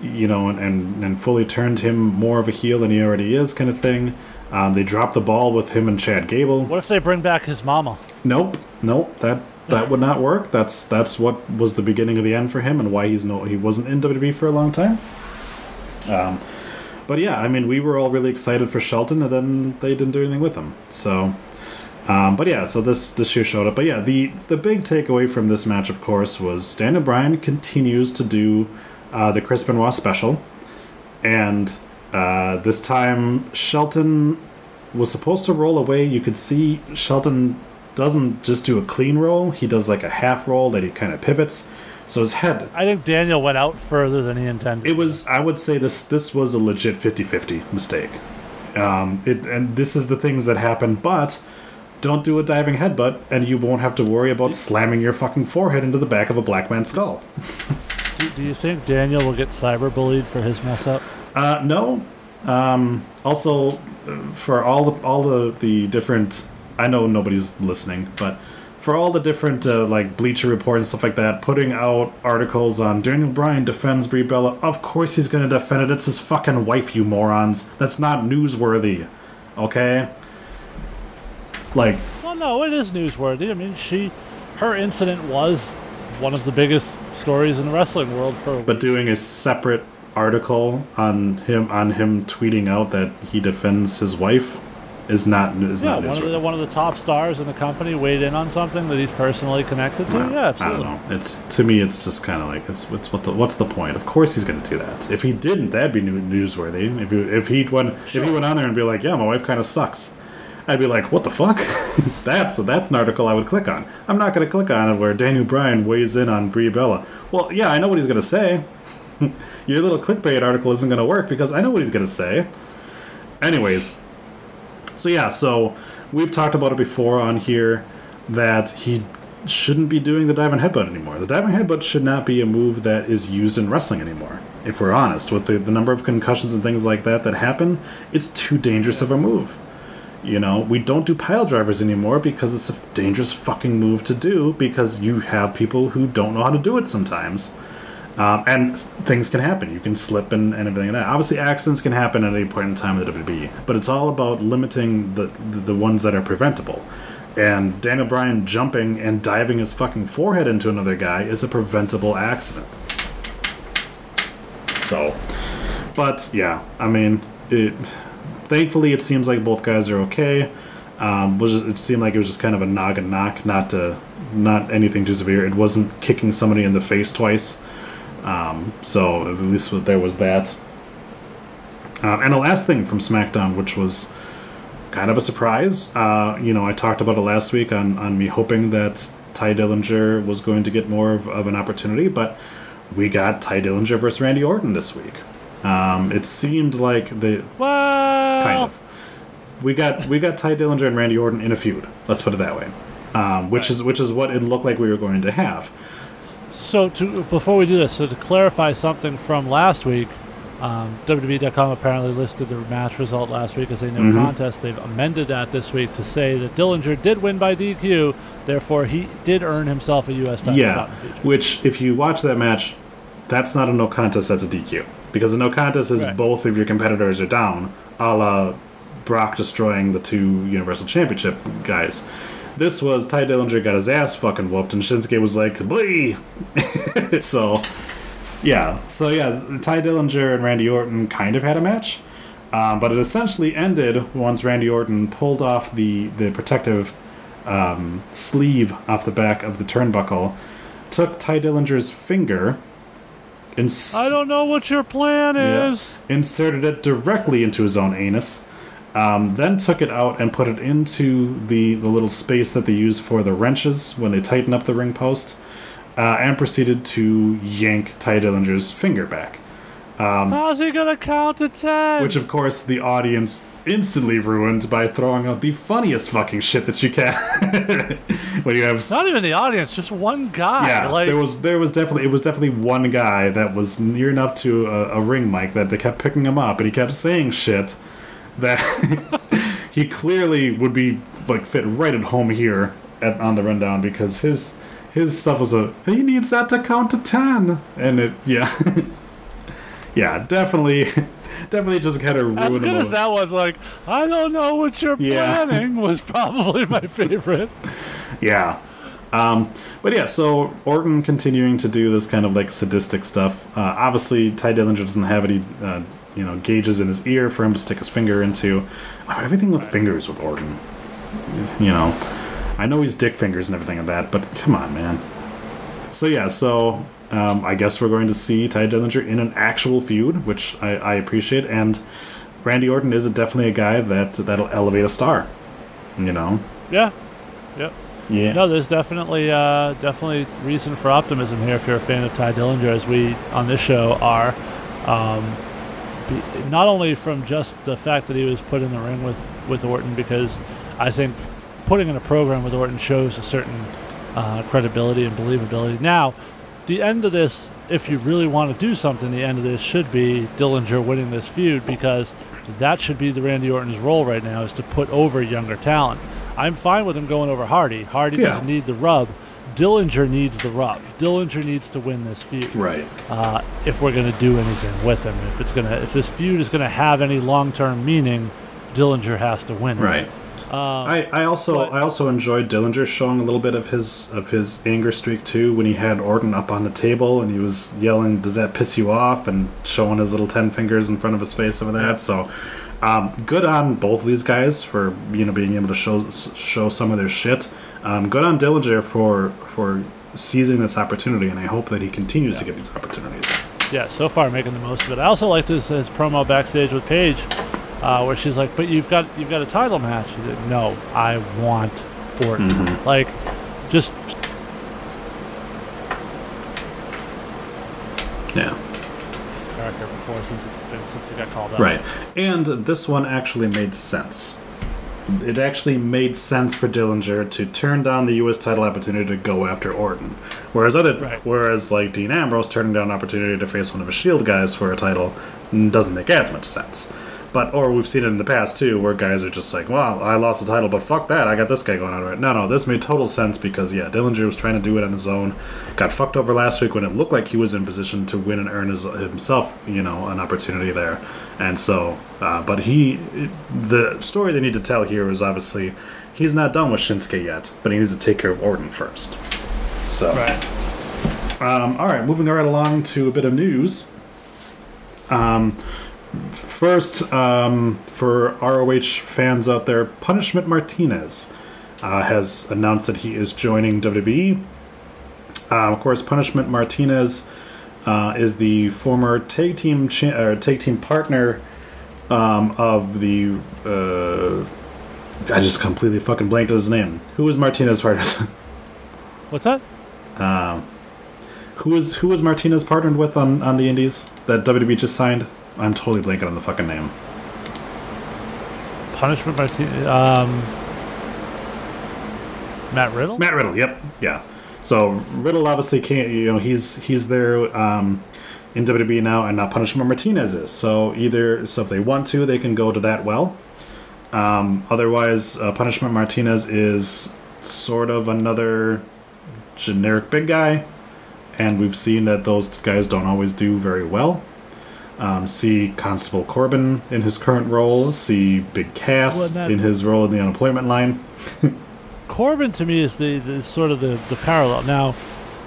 [SPEAKER 4] you know, and and, and fully turned him more of a heel than he already is, kind of thing. Um, they dropped the ball with him and Chad Gable.
[SPEAKER 1] What if they bring back his mama?
[SPEAKER 4] Nope, nope, that that would not work. That's that's what was the beginning of the end for him, and why he's no he wasn't in WWE for a long time. Um, but yeah, I mean, we were all really excited for Shelton, and then they didn't do anything with him. So, um, but yeah, so this this year showed up. But yeah, the the big takeaway from this match, of course, was Daniel Bryan continues to do uh, the Chris Benoit special, and uh, this time Shelton was supposed to roll away. You could see Shelton doesn't just do a clean roll; he does like a half roll that he kind of pivots. So his head
[SPEAKER 1] I think Daniel went out further than he intended.
[SPEAKER 4] it was i would say this this was a legit 50-50 mistake um it and this is the things that happen but don't do a diving headbutt and you won't have to worry about slamming your fucking forehead into the back of a black man's skull
[SPEAKER 1] do, do you think Daniel will get cyberbullied for his mess up?
[SPEAKER 4] uh no um also uh, for all the all the the different i know nobody's listening but for all the different uh, like Bleacher Report and stuff like that, putting out articles on Daniel Bryan defends Brie Bella. Of course he's going to defend it. It's his fucking wife, you morons. That's not newsworthy. Okay? Like,
[SPEAKER 1] Well, no, it is newsworthy. I mean, she, her incident was one of the biggest stories in the wrestling world for.
[SPEAKER 4] but doing a separate article on him on him tweeting out that he defends his wife is not is
[SPEAKER 1] yeah,
[SPEAKER 4] not
[SPEAKER 1] one of
[SPEAKER 4] newsworthy.
[SPEAKER 1] the one of the top stars in the company weighed in on something that he's personally connected to. Yeah,
[SPEAKER 4] I
[SPEAKER 1] absolutely.
[SPEAKER 4] don't know. It's to me, it's just kind of like it's, it's what the, what's the point? Of course he's going to do that. If he didn't, that'd be newsworthy. If he, if he went if he went on there and be like, yeah, my wife kind of sucks, I'd be like, what the fuck? *laughs* that's that's an article I would click on. I'm not going to click on it where Daniel Bryan weighs in on Brie Bella. Well, yeah, I know what he's going to say. *laughs* Your little clickbait article isn't going to work because I know what he's going to say. anyways, so yeah, so we've talked about it before on here that he shouldn't be doing the diving headbutt anymore. The diving headbutt should not be a move that is used in wrestling anymore. If we're honest, with the, the number of concussions and things like that that happen, it's too dangerous of a move. You know, we don't do pile drivers anymore because it's a dangerous fucking move to do because you have people who don't know how to do it sometimes. Um, and things can happen. You can slip and, and everything like that. Obviously, accidents can happen at any point in time the WWE, but it's all about limiting the, the, the ones that are preventable. And Daniel Bryan jumping and diving his fucking forehead into another guy is a preventable accident. So, but yeah, I mean, it. Thankfully, it seems like both guys are okay. Um, was it seemed like it was just kind of a noggin knock, not to, not anything too severe. It wasn't kicking somebody in the face twice. Um, so at least there was that. Um, and the last thing from SmackDown, which was kind of a surprise. Uh, you know, I talked about it last week on, on me hoping that Tye Dillinger was going to get more of, of an opportunity, but we got Tye Dillinger versus Randy Orton this week. Um, it seemed like the
[SPEAKER 1] Well,
[SPEAKER 4] kind of we got we got Tye Dillinger and Randy Orton in a feud. Let's put it that way. Um, which is which is what it looked like we were going to have.
[SPEAKER 1] So to before we do this, so to clarify something from last week, um, WWE.com apparently listed the match result last week as a no
[SPEAKER 4] Mm-hmm.
[SPEAKER 1] contest. They've amended that this week to say that Dillinger did win by DQ, therefore he did earn himself a U.S. title
[SPEAKER 4] Yeah,
[SPEAKER 1] shot in the future.
[SPEAKER 4] which if you watch that match, that's not a no contest. That's a DQ because the no contest is
[SPEAKER 1] Right.
[SPEAKER 4] both of your competitors are down, a la Brock destroying the two Universal Championship guys. This was Tye Dillinger got his ass fucking whooped, and Shinsuke was like, "Blee." *laughs* so, yeah, so yeah, Tye Dillinger and Randy Orton kind of had a match, um, but it essentially ended once Randy Orton pulled off the the protective um, sleeve off the back of the turnbuckle, took Tye Dillinger's finger, ins-
[SPEAKER 1] I don't know what your plan
[SPEAKER 4] yeah,
[SPEAKER 1] is.
[SPEAKER 4] inserted it directly into his own anus, um, then took it out and put it into the, the little space that they use for the wrenches when they tighten up the ring post, uh, and proceeded to yank Tye Dillinger's finger back.
[SPEAKER 1] How's he gonna count to ten?
[SPEAKER 4] Which, of course, the audience instantly ruined by throwing out the funniest fucking shit that you can. *laughs* when you have
[SPEAKER 1] not even the audience, just one guy.
[SPEAKER 4] yeah,
[SPEAKER 1] like
[SPEAKER 4] there was there was definitely it was definitely one guy that was near enough to a, a ring mic that they kept picking him up and he kept saying shit that *laughs* he clearly would be like fit right at home here at on the rundown because his his stuff was a he needs that to count to ten and it yeah *laughs* yeah definitely definitely just kind of ruined
[SPEAKER 1] as good as that was, like I don't know what you're
[SPEAKER 4] Yeah.
[SPEAKER 1] planning was probably my *laughs* favorite.
[SPEAKER 4] Yeah. Um, but yeah, so Orton continuing to do this kind of like sadistic stuff. Uh, obviously, Tye Dillinger doesn't have any, uh, you know, gauges in his ear for him to stick his finger into. Oh, everything with fingers with Orton. You know, I know he's dick fingers and everything like that, but come on, man. So yeah, so um, I guess we're going to see Tye Dillinger in an actual feud, which I, I appreciate, and Randy Orton is definitely a guy that that'll elevate a star. You know,
[SPEAKER 1] Yeah. Yep.
[SPEAKER 4] yeah.
[SPEAKER 1] No, there's definitely uh, definitely reason for optimism here if you're a fan of Tye Dillinger, as we on this show are. Um, be, not only from just the fact that he was put in the ring with with Orton, because I think putting in a program with Orton shows a certain uh, credibility and believability. Now, the end of this, if you really want to do something, the end of this should be Dillinger winning this feud because that should be the Randy Orton's role right now is to put over younger talent. I'm fine with him going over Hardy. Hardy
[SPEAKER 4] Yeah.
[SPEAKER 1] doesn't need the rub. Dillinger needs the rub. Dillinger needs to win this feud
[SPEAKER 4] Right.
[SPEAKER 1] uh, if we're going to do anything with him. If it's going to, if this feud is going to have any long-term meaning, Dillinger has to win. it.
[SPEAKER 4] Right. I, I also
[SPEAKER 1] but-
[SPEAKER 4] I also enjoyed Dillinger showing a little bit of his of his anger streak too when he had Orton up on the table and he was yelling, "Does that piss you off?" and showing his little ten fingers in front of his face over that. So, um, good on both of these guys for you know being able to show show some of their shit. Um, good on Dillinger for for seizing this opportunity, and I hope that he continues to get these opportunities.
[SPEAKER 1] Yeah, so far making the most of it. I also liked his, his promo backstage with Paige, uh, where she's like, "But you've got you've got a title match." He's like, no, I want Orton.
[SPEAKER 4] Mm-hmm.
[SPEAKER 1] Like, just
[SPEAKER 4] Yeah.
[SPEAKER 1] character before since it's been, since he got called up.
[SPEAKER 4] Right. And this one actually made sense. It actually made sense for Dillinger to turn down the U.S. title opportunity to go after Orton, whereas other,
[SPEAKER 1] Right.
[SPEAKER 4] whereas like Dean Ambrose turning down an opportunity to face one of his Shield guys for a title doesn't make as much sense. But or we've seen it in the past too, where guys are just like, "Well, I lost the title, but fuck that, I got this guy going on right." No, no, this made total sense because yeah, Dillinger was trying to do it on his own, got fucked over last week when it looked like he was in position to win and earn his, himself, you know, an opportunity there, and so, uh, but he, the story they need to tell here is obviously he's not done with Shinsuke yet, but he needs to take care of Orton first. So,
[SPEAKER 1] Right.
[SPEAKER 4] um, all right, moving right along to a bit of news. Um, first, um, for ROH fans out there, Punishment Martinez uh, has announced that he is joining WWE. Uh, of course, Punishment Martinez uh, is the former tag team cha- or tag team partner um, of the. Uh, I just completely fucking blanked on his name. Who was Martinez partner? *laughs*
[SPEAKER 1] What's that?
[SPEAKER 4] Who was who was Martinez partnered with on, on the Indies that WWE just signed? I'm totally blanking on the fucking name.
[SPEAKER 1] Punishment Martin. Um, Matt Riddle.
[SPEAKER 4] Matt Riddle. Yep. Yeah. So Riddle obviously can't. You know he's he's there um, in WWE now, and not Punishment Martinez is. So either so if they want to, they can go to that well. Um, otherwise, uh, Punishment Martinez is sort of another generic big guy, and we've seen that those guys don't always do very well. Um, see Constable Corbin in his current role. See Big Cass
[SPEAKER 1] Well, that-
[SPEAKER 4] in his role in the unemployment line. *laughs*
[SPEAKER 1] Corbin to me is the, the sort of the, the parallel. Now,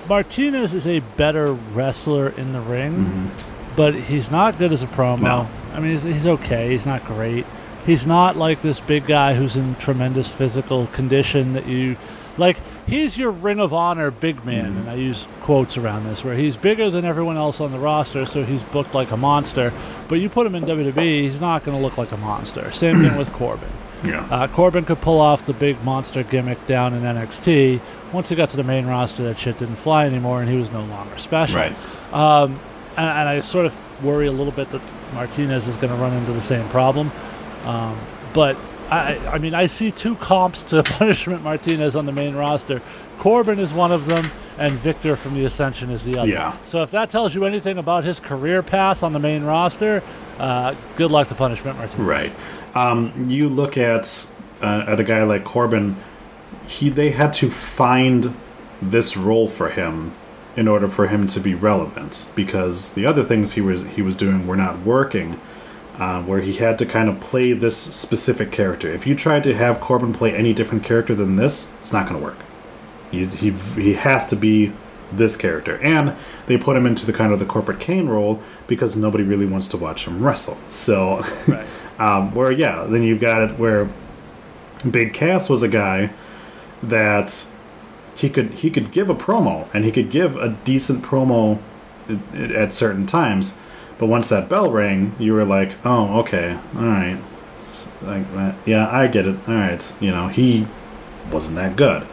[SPEAKER 1] Martinez is a better wrestler in the ring, but he's not good as a promo.
[SPEAKER 4] Mm-hmm. No.
[SPEAKER 1] I mean, he's, he's okay. He's not great. He's not like this big guy who's in tremendous physical condition that you like. He's your Ring of Honor big man, and I use quotes around this, where he's bigger than everyone else on the roster, so he's booked like a monster. But you put him in WWE, he's not going to look like a monster. Same thing with Corbin. *clears throat*
[SPEAKER 4] Yeah.
[SPEAKER 1] Uh, Corbin could pull off the big monster gimmick down in NXT. Once he got to the main roster, that shit didn't fly anymore, and he was no longer special.
[SPEAKER 4] Right.
[SPEAKER 1] Um, and, and I sort of worry a little bit that Martinez is going to run into the same problem. Um, but I, I mean, I see two comps to *laughs* Punishment Martinez on the main roster. Corbin is one of them, and Viktor from the Ascension is the other.
[SPEAKER 4] Yeah.
[SPEAKER 1] So if that tells you anything about his career path on the main roster, uh, good luck to Punishment Martinez.
[SPEAKER 4] Right. Um, you look at uh, at a guy like Corbin. He they had to find this role for him in order for him to be relevant because the other things he was he was doing were not working. Uh, where he had to kind of play this specific character. If you tried to have Corbin play any different character than this, it's not going to work. He, he, he has to be this character. And they put him into the kind of the corporate Kane role because nobody really wants to watch him wrestle. So,
[SPEAKER 1] Right. *laughs*
[SPEAKER 4] um, where, yeah, then you've got it where Big Cass was a guy that he could he could give a promo and he could give a decent promo at- at certain times. But once that bell rang, you were like, "Oh, okay, all right, like, uh, yeah, I get it. All right, you know, he wasn't that good."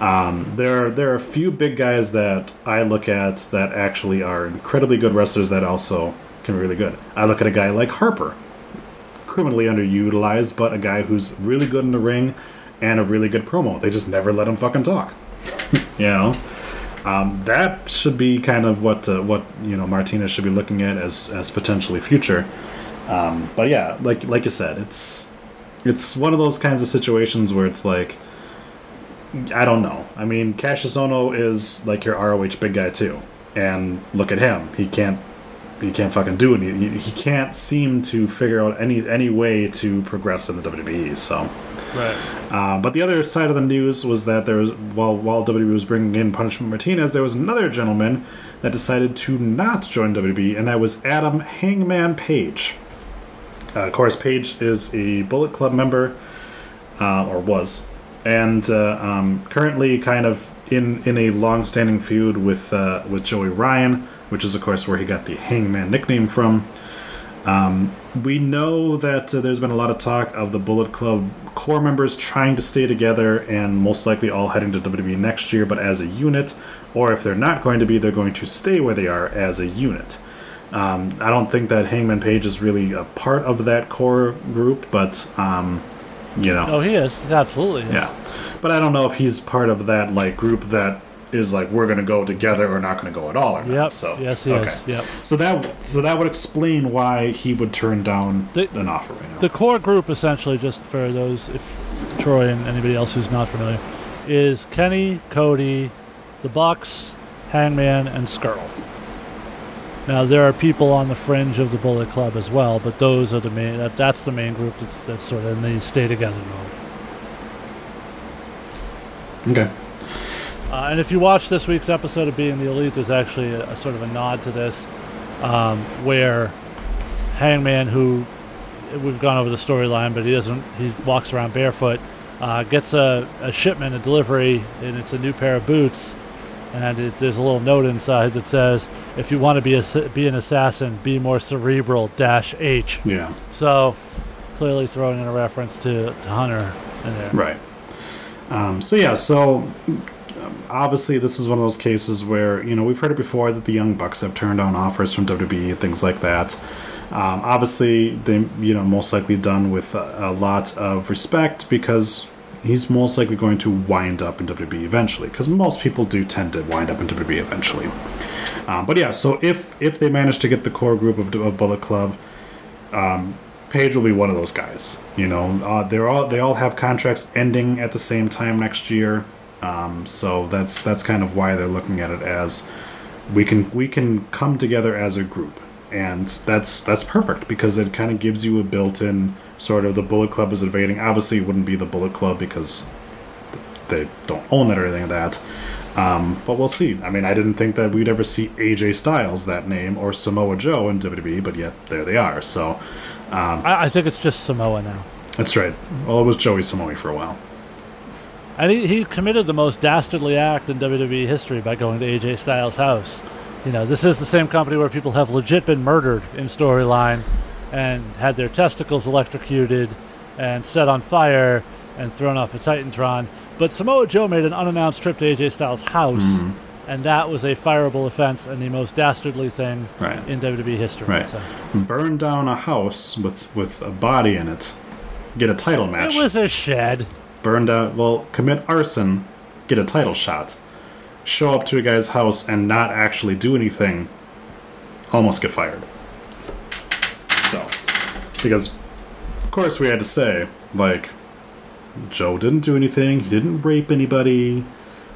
[SPEAKER 4] Um, there, are, there are a few big guys that I look at that actually are incredibly good wrestlers that also can be really good. I look at a guy like Harper, criminally underutilized, but a guy who's really good in the ring and a really good promo. They just never let him fucking talk. *laughs* you know, um, that should be kind of what uh, what you know Martinez should be looking at as as potentially future. Um, but yeah, like like you said, it's it's one of those kinds of situations where it's like I don't know. I mean, Cassius Ohno is like your ROH big guy too, and look at him. He can't he can't fucking do anything. He can't seem to figure out any any way to progress in the WWE. So.
[SPEAKER 1] Right.
[SPEAKER 4] Uh, but the other side of the news was that there was while while WWE was bringing in Punishment Martinez, there was another gentleman that decided to not join WWE, and that was Adam Hangman Page. Uh, of course, Page is a Bullet Club member, uh, or was, and uh, um, currently kind of in in a long-standing feud with uh, with Joey Ryan, which is of course where he got the Hangman nickname from. Um, we know that uh, there's been a lot of talk of the Bullet Club core members trying to stay together and most likely all heading to WWE next year, but as a unit. Or if they're not going to be, they're going to stay where they are as a unit. Um, I don't think that Hangman Page is really a part of that core group, but um, you know,
[SPEAKER 1] Oh, he is. He's absolutely is.
[SPEAKER 4] yeah. But I don't know if he's part of that like group that is like we're gonna go together or not gonna go at all or not.
[SPEAKER 1] Yep.
[SPEAKER 4] So
[SPEAKER 1] Yes, he is. Yep.
[SPEAKER 4] So that so that would explain why he would turn down
[SPEAKER 1] The-
[SPEAKER 4] an offer right now.
[SPEAKER 1] The core group, essentially, just for those, if Troy and anybody else who's not familiar, is Kenny, Cody, the Bucks, Hangman, and Scurll. Now there are people on the fringe of the Bullet Club as well, but those are the main. That, that's the main group. That's, that's sort of in the stay together
[SPEAKER 4] okay.
[SPEAKER 1] Uh, and if you watch this week's episode of Being the Elite, there's actually a, a sort of a nod to this, um, where Hangman, who we've gone over the storyline, but he doesn't, he walks around barefoot, uh, gets a, a shipment, a delivery, and it's a new pair of boots. And it, there's a little note inside that says, "If you want to be a, be an assassin, be more cerebral." Dash H.
[SPEAKER 4] Yeah.
[SPEAKER 1] So clearly throwing in a reference to, to Hunter in there.
[SPEAKER 4] Right. Um, so yeah, so obviously this is one of those cases where you know we've heard it before that the Young Bucks have turned down offers from WWE and things like that. Um, obviously, they you know most likely done with a, a lot of respect because he's most likely going to wind up in WWE eventually because most people do tend to wind up in WWE eventually. Um, but yeah, so if if they manage to get the core group of, of Bullet Club, Page will be one of those guys. You know, uh, they're all they all have contracts ending at the same time next year, um, so that's that's kind of why they're looking at it as we can we can come together as a group, and that's that's perfect because it kind of gives you a built-in sort of the Bullet Club is invading. Obviously, it wouldn't be the Bullet Club because they don't own it or anything like that. Um, but we'll see. I mean, I didn't think that we'd ever see AJ Styles that name or Samoa Joe in WWE, but yet there they are. So
[SPEAKER 1] I, I think it's just Samoa now.
[SPEAKER 4] that's right. Well, it was Joey Samoa for a while.
[SPEAKER 1] And he, he committed the most dastardly act in WWE history by going to AJ Styles' house. You know, this is the same company where people have legit been murdered in storyline and had their testicles electrocuted and set on fire and thrown off a Titantron. But Samoa Joe made an unannounced trip to AJ Styles' house,
[SPEAKER 4] Mm-hmm.
[SPEAKER 1] and that was a fireable offense and the most dastardly thing
[SPEAKER 4] Right.
[SPEAKER 1] in WWE history.
[SPEAKER 4] Right.
[SPEAKER 1] So,
[SPEAKER 4] Burn down a house with with a body in it. Get a title match.
[SPEAKER 1] it was a shed.
[SPEAKER 4] Burn down. Well, commit arson. Get a title shot. Show up to a guy's house and not actually do anything. Almost get fired. So, because of course we had to say like, Joe didn't do anything. He didn't rape anybody.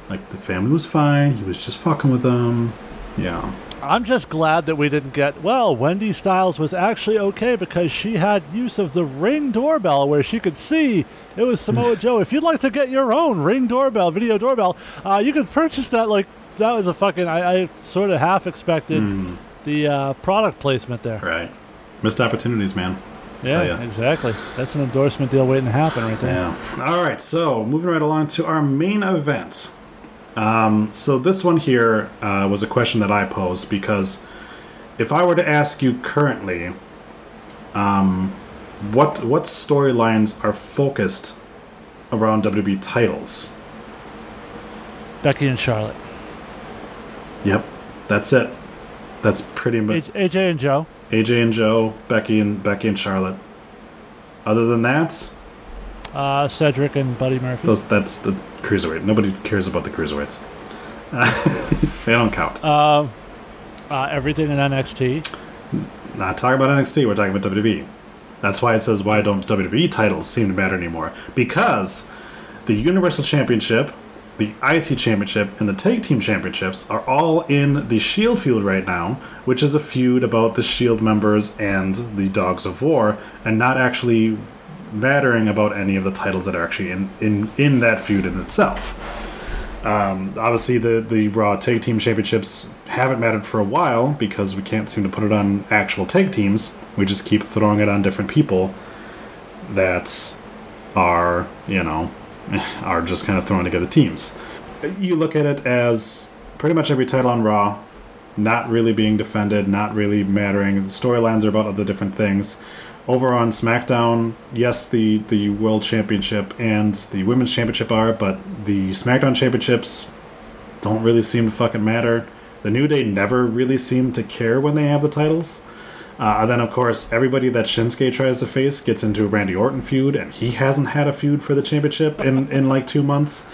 [SPEAKER 4] Like the family was fine. He was just fucking with them. Yeah.
[SPEAKER 1] I'm just glad that we didn't get. Well, Wendy Styles was actually okay because she had use of the ring doorbell where she could see it was Samoa *laughs* Joe. If you'd like to get your own ring doorbell, video doorbell, uh, you could purchase that. Like that was a fucking. I, I sort of half expected the uh, product placement there.
[SPEAKER 4] Right. Missed opportunities, man.
[SPEAKER 1] Yeah, exactly. That's an endorsement deal waiting to happen right there.
[SPEAKER 4] Yeah. All right. So moving right along to our main event. Um, so this one here uh, was a question that I posed because if I were to ask you currently, um, what what storylines are focused around WWE titles?
[SPEAKER 1] Becky and Charlotte,
[SPEAKER 4] Yep, that's it. That's pretty much
[SPEAKER 1] AJ and Joe.
[SPEAKER 4] AJ and Joe, Becky and Becky and Charlotte. Other than that,
[SPEAKER 1] Uh, Cedric and Buddy Murphy.
[SPEAKER 4] those that's the cruiserweight. Nobody cares about the cruiserweights. *laughs* they don't count.
[SPEAKER 1] uh, everything in NXT.
[SPEAKER 4] Not talking about NXT, we're talking about WWE. That's why it says why don't WWE titles seem to matter anymore? Because the Universal Championship, the IC Championship, and the Tag Team Championships are all in the Shield feud right now, which is a feud about the Shield members and the Dogs of War, and not actually mattering about any of the titles that are actually in, in, in that feud in itself. Um, obviously, the, the Raw Tag Team Championships haven't mattered for a while because we can't seem to put it on actual tag teams. We just keep throwing it on different people that are, you know, *laughs* are just kind of throwing together teams. You look at it as pretty much every title on Raw not really being defended, not really mattering. The storylines are about other different things. Over on SmackDown, yes, the, the World Championship and the Women's Championship are, but the SmackDown Championships don't really seem to fucking matter. The New Day never really seem to care when they have the titles. Uh, and then, of course, everybody that Shinsuke tries to face gets into a Randy Orton feud, and he hasn't had a feud for the championship in, in like two months.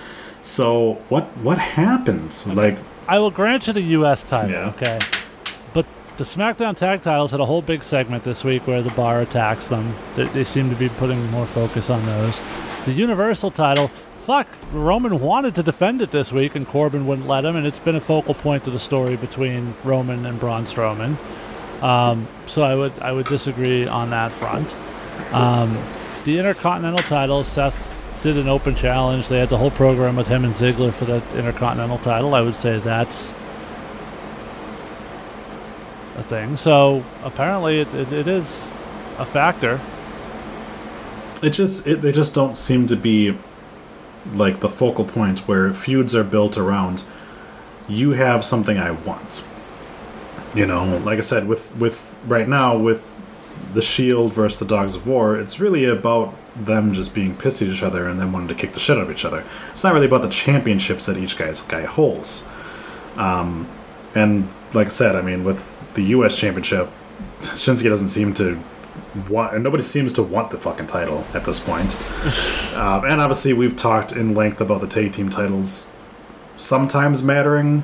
[SPEAKER 4] So what what happened? Like,
[SPEAKER 1] I will grant you the U.S. title,
[SPEAKER 4] Yeah.
[SPEAKER 1] okay? The SmackDown tag titles had a whole big segment this week where the bar attacks them. They, they seem to be putting more focus on those. The Universal title, fuck, Roman wanted to defend it this week and Corbin wouldn't let him, and it's been a focal point of the story between Roman and Braun Strowman. Um, so I would I would disagree on that front. Um, the Intercontinental title, Seth did an open challenge. They had the whole program with him and Ziggler for the Intercontinental title. I would say that's a thing. So apparently it, it, it is a factor.
[SPEAKER 4] it just it, they just don't seem to be like the focal point where feuds are built around you have something i want you know like i said with with right now with the shield versus the dogs of war it's really about them just being pissed at each other and then wanting to kick the shit out of each other it's not really about the championships that each guy's guy holds um, and like i said i mean with the us championship shinsuke doesn't seem to want, and nobody seems to want the fucking title at this point. um, *laughs* and obviously, we've talked in length about the tag team titles sometimes mattering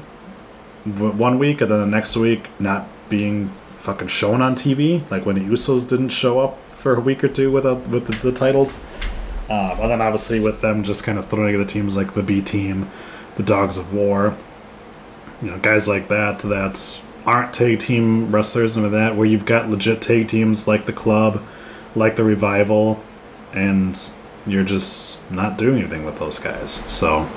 [SPEAKER 4] one week, and then the next week not being fucking shown on TV, like when the Usos didn't show up for a week or two with a, with the, the titles. Um, and then obviously with them just kind of throwing the teams like the B Team, the Dogs of War, you know, guys like that that aren't tag team wrestlers and that, where you've got legit tag teams like the Club, like the Revival, and you're just not doing anything with those guys. So,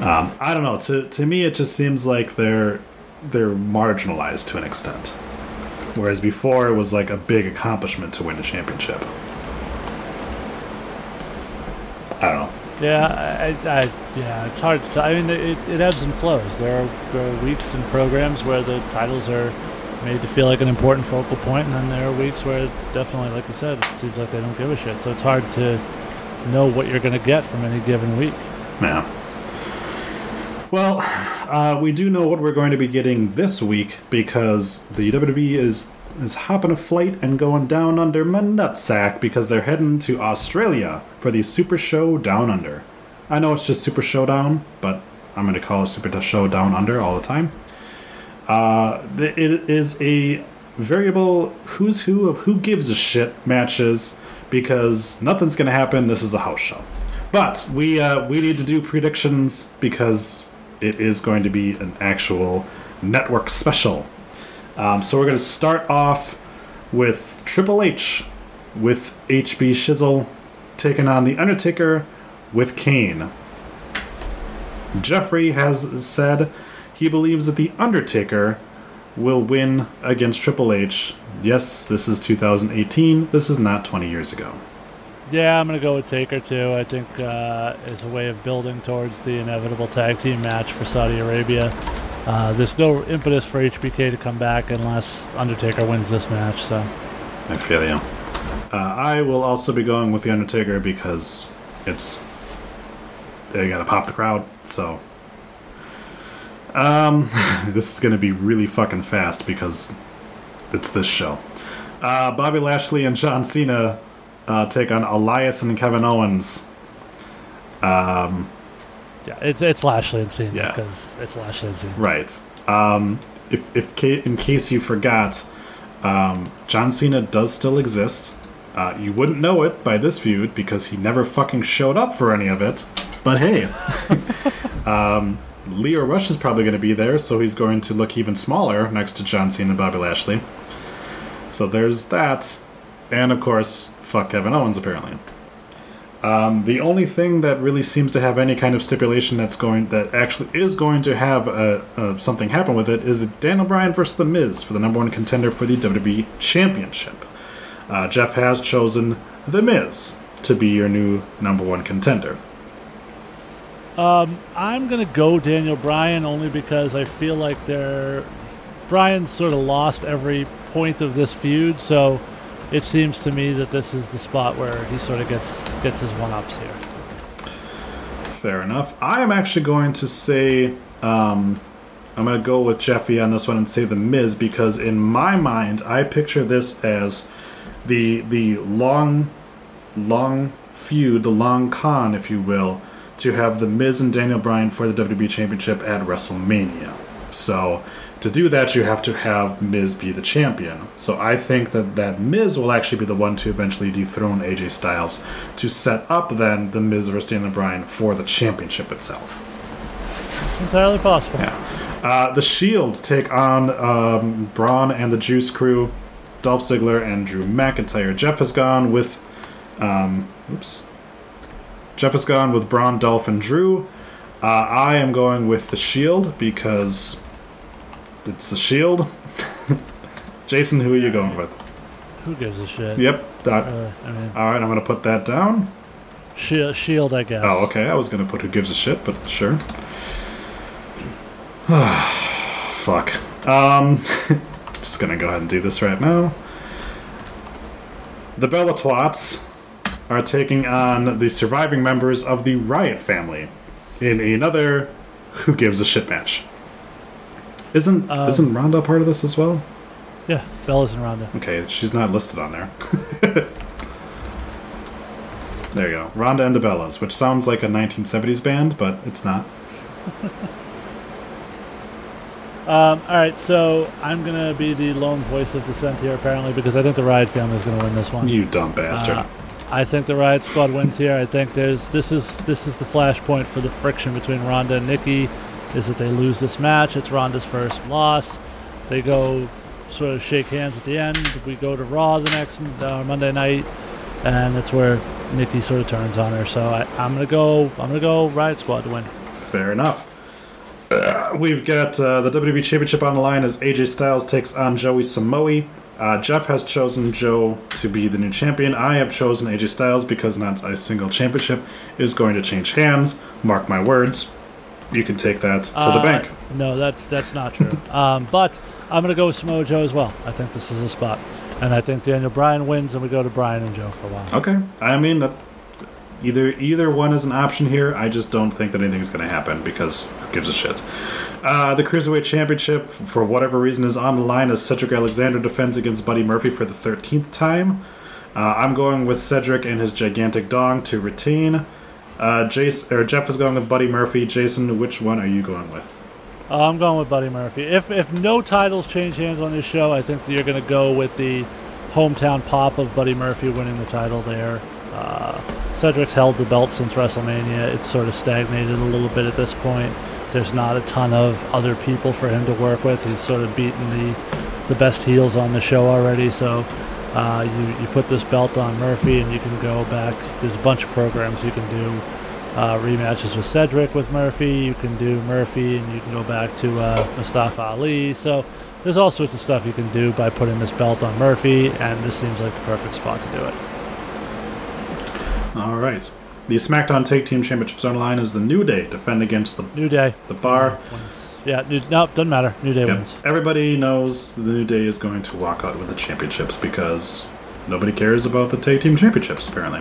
[SPEAKER 4] um, I don't know. To to me, it just seems like they're they're marginalized to an extent, whereas before it was like a big accomplishment to win a championship. I don't know.
[SPEAKER 1] Yeah, I, I, yeah, it's hard to tell. I mean, it, it ebbs and flows. There are, there are weeks and programs where the titles are made to feel like an important focal point, and then there are weeks where it definitely, like you said, it seems like they don't give a shit. So it's hard to know what you're going to get from any given week.
[SPEAKER 4] Yeah. Well, uh, we do know what we're going to be getting this week because the WWE is is hopping a flight and going down under my nutsack because they're heading to Australia for the Super Show Down Under. I know it's just Super Showdown, but I'm going to call it Super Show Down Under all the time. Uh, it is a variable who's who of who gives a shit matches because nothing's going to happen. This is a house show. But we uh, we need to do predictions because it is going to be an actual network special. Um, so we're going to start off with Triple H with HB Shizzle taking on The Undertaker with Kane. Jeffrey has said he believes that The Undertaker will win against Triple H. Yes, this is 2018. This is not 20 years ago.
[SPEAKER 1] Yeah, I'm going to go with Taker too. I think uh, as a way of building towards the inevitable tag team match for Saudi Arabia. Uh, there's no impetus for HBK to come back unless Undertaker wins this match. So
[SPEAKER 4] I feel you. Uh, I will also be going with the Undertaker because it's they got to pop the crowd. So, um, *laughs* this is to be really fucking fast because it's this show. Uh, Bobby Lashley and John Cena uh, take on Elias and Kevin Owens. Um,
[SPEAKER 1] yeah, it's it's Lashley and Cena
[SPEAKER 4] Yeah.
[SPEAKER 1] because it's Lashley and Cena.
[SPEAKER 4] Right. Um, if, if in case you forgot, um, John Cena does still exist. Uh, you wouldn't know it by this feud because he never fucking showed up for any of it. But hey, *laughs* um, Lio Rush is probably going to be there, so he's going to look even smaller next to John Cena and Bobby Lashley. So there's that, and of course, fuck Kevin Owens apparently. Um, the only thing that really seems to have any kind of stipulation that's going that actually is going to have uh uh something happen with it is Daniel Bryan versus The Miz for the number one contender for the WWE Championship. Uh, Jeff has chosen The Miz to be your new number one contender.
[SPEAKER 1] I'm gonna go Daniel Bryan only because I feel like they're Bryan's sort of lost every point of this feud, so it seems to me that this is the spot where he sort of gets gets his one ups here.
[SPEAKER 4] Fair enough. I am actually going to say um, I'm gonna go with Jeffy on this one and say the Miz because in my mind I picture this as the the long long feud, the long con, if you will, to have the Miz and Daniel Bryan for the WWE Championship at WrestleMania. So to do that, you have to have Miz be the champion. So I think that that Miz will actually be the one to eventually dethrone AJ Styles to set up then the Miz versus Daniel Bryan for the championship itself.
[SPEAKER 1] Entirely possible.
[SPEAKER 4] Yeah. Uh, the Shield take on um, Braun and the Juice Crew, Dolph Ziggler and Drew McIntyre. Jeff has gone with, um, oops. Jeff has gone with Braun, Dolph, and Drew. Uh, I am going with the Shield because it's the Shield. *laughs* Jason, who are you going with?
[SPEAKER 1] Who gives a shit?
[SPEAKER 4] Yep. That,
[SPEAKER 1] Uh, I mean,
[SPEAKER 4] all right, I'm going to put that down.
[SPEAKER 1] shield, shield, I guess.
[SPEAKER 4] Oh, okay. I was gonna put who gives a shit, but sure. *sighs* Fuck. Um, *laughs* just gonna go ahead and do this right now. The Bella Twats are taking on the surviving members of the Riott family in another who gives a shit match. Isn't
[SPEAKER 1] Um,
[SPEAKER 4] isn't Ronda part of this as well?
[SPEAKER 1] Yeah, Bella's and Ronda.
[SPEAKER 4] Okay, she's not listed on there. *laughs* there you go. Ronda and the Bellas, which sounds like a 1970s band, but it's not. *laughs*
[SPEAKER 1] Um, all right, so I'm gonna be the lone voice of dissent here, apparently, because I think the Riott family is gonna win this one.
[SPEAKER 4] You dumb bastard.
[SPEAKER 1] Uh, I think the Riott Squad wins here. I think there's this is this is the flashpoint for the friction between Ronda and Nikki. Is that they lose this match? It's Ronda's first loss. They go sort of shake hands at the end. We go to Raw the next uh, Monday night, and that's where Nikki sort of turns on her. So I, I'm gonna go. I'm gonna go Riott Squad to win.
[SPEAKER 4] Fair enough. Uh, we've got uh, the WWE Championship on the line as AJ Styles takes on Joey Samoa. Uh, Jeff has chosen Joe to be the new champion. I have chosen AJ Styles because not a single championship is going to change hands. Mark my words. You can take that to the
[SPEAKER 1] Uh,
[SPEAKER 4] bank.
[SPEAKER 1] No, that's that's not true. *laughs* um, but I'm gonna go with Samoa Joe as well. I think this is a spot, and I think Daniel Bryan wins, and we go to Bryan and Joe for a while.
[SPEAKER 4] Okay. I mean that either either one is an option here. I just don't think that anything's going to happen because who gives a shit. Uh, the Cruiserweight Championship, for whatever reason, is on the line as Cedric Alexander defends against Buddy Murphy for the 13th time. Uh, I'm going with Cedric and his gigantic dong to retain. Uh, or Jeff is going with Buddy Murphy. Jason, which one are you going with?
[SPEAKER 1] Uh, I'm going with Buddy Murphy. If if no titles change hands on this show, I think you're going to go with the hometown pop of Buddy Murphy winning the title there. Uh, Cedric's held the belt since WrestleMania. It's sort of stagnated a little bit at this point. There's not a ton of other people for him to work with. He's sort of beaten the the best heels on the show already. So uh, you you put this belt on Murphy, and you can go back. There's a bunch of programs you can do. Uh, rematches with Cedric with Murphy. You can do Murphy, and you can go back to uh, Mustafa Ali. So there's all sorts of stuff you can do by putting this belt on Murphy, and this seems like the perfect spot to do it.
[SPEAKER 4] All right. The SmackDown Tag Team Championships on line as the New Day defend against the,
[SPEAKER 1] New Day.
[SPEAKER 4] the Bar.
[SPEAKER 1] Wins. Yeah, new, no, doesn't matter. New Day
[SPEAKER 4] Yep.
[SPEAKER 1] wins.
[SPEAKER 4] Everybody knows the New Day is going to walk out with the championships because nobody cares about the tag team championships apparently.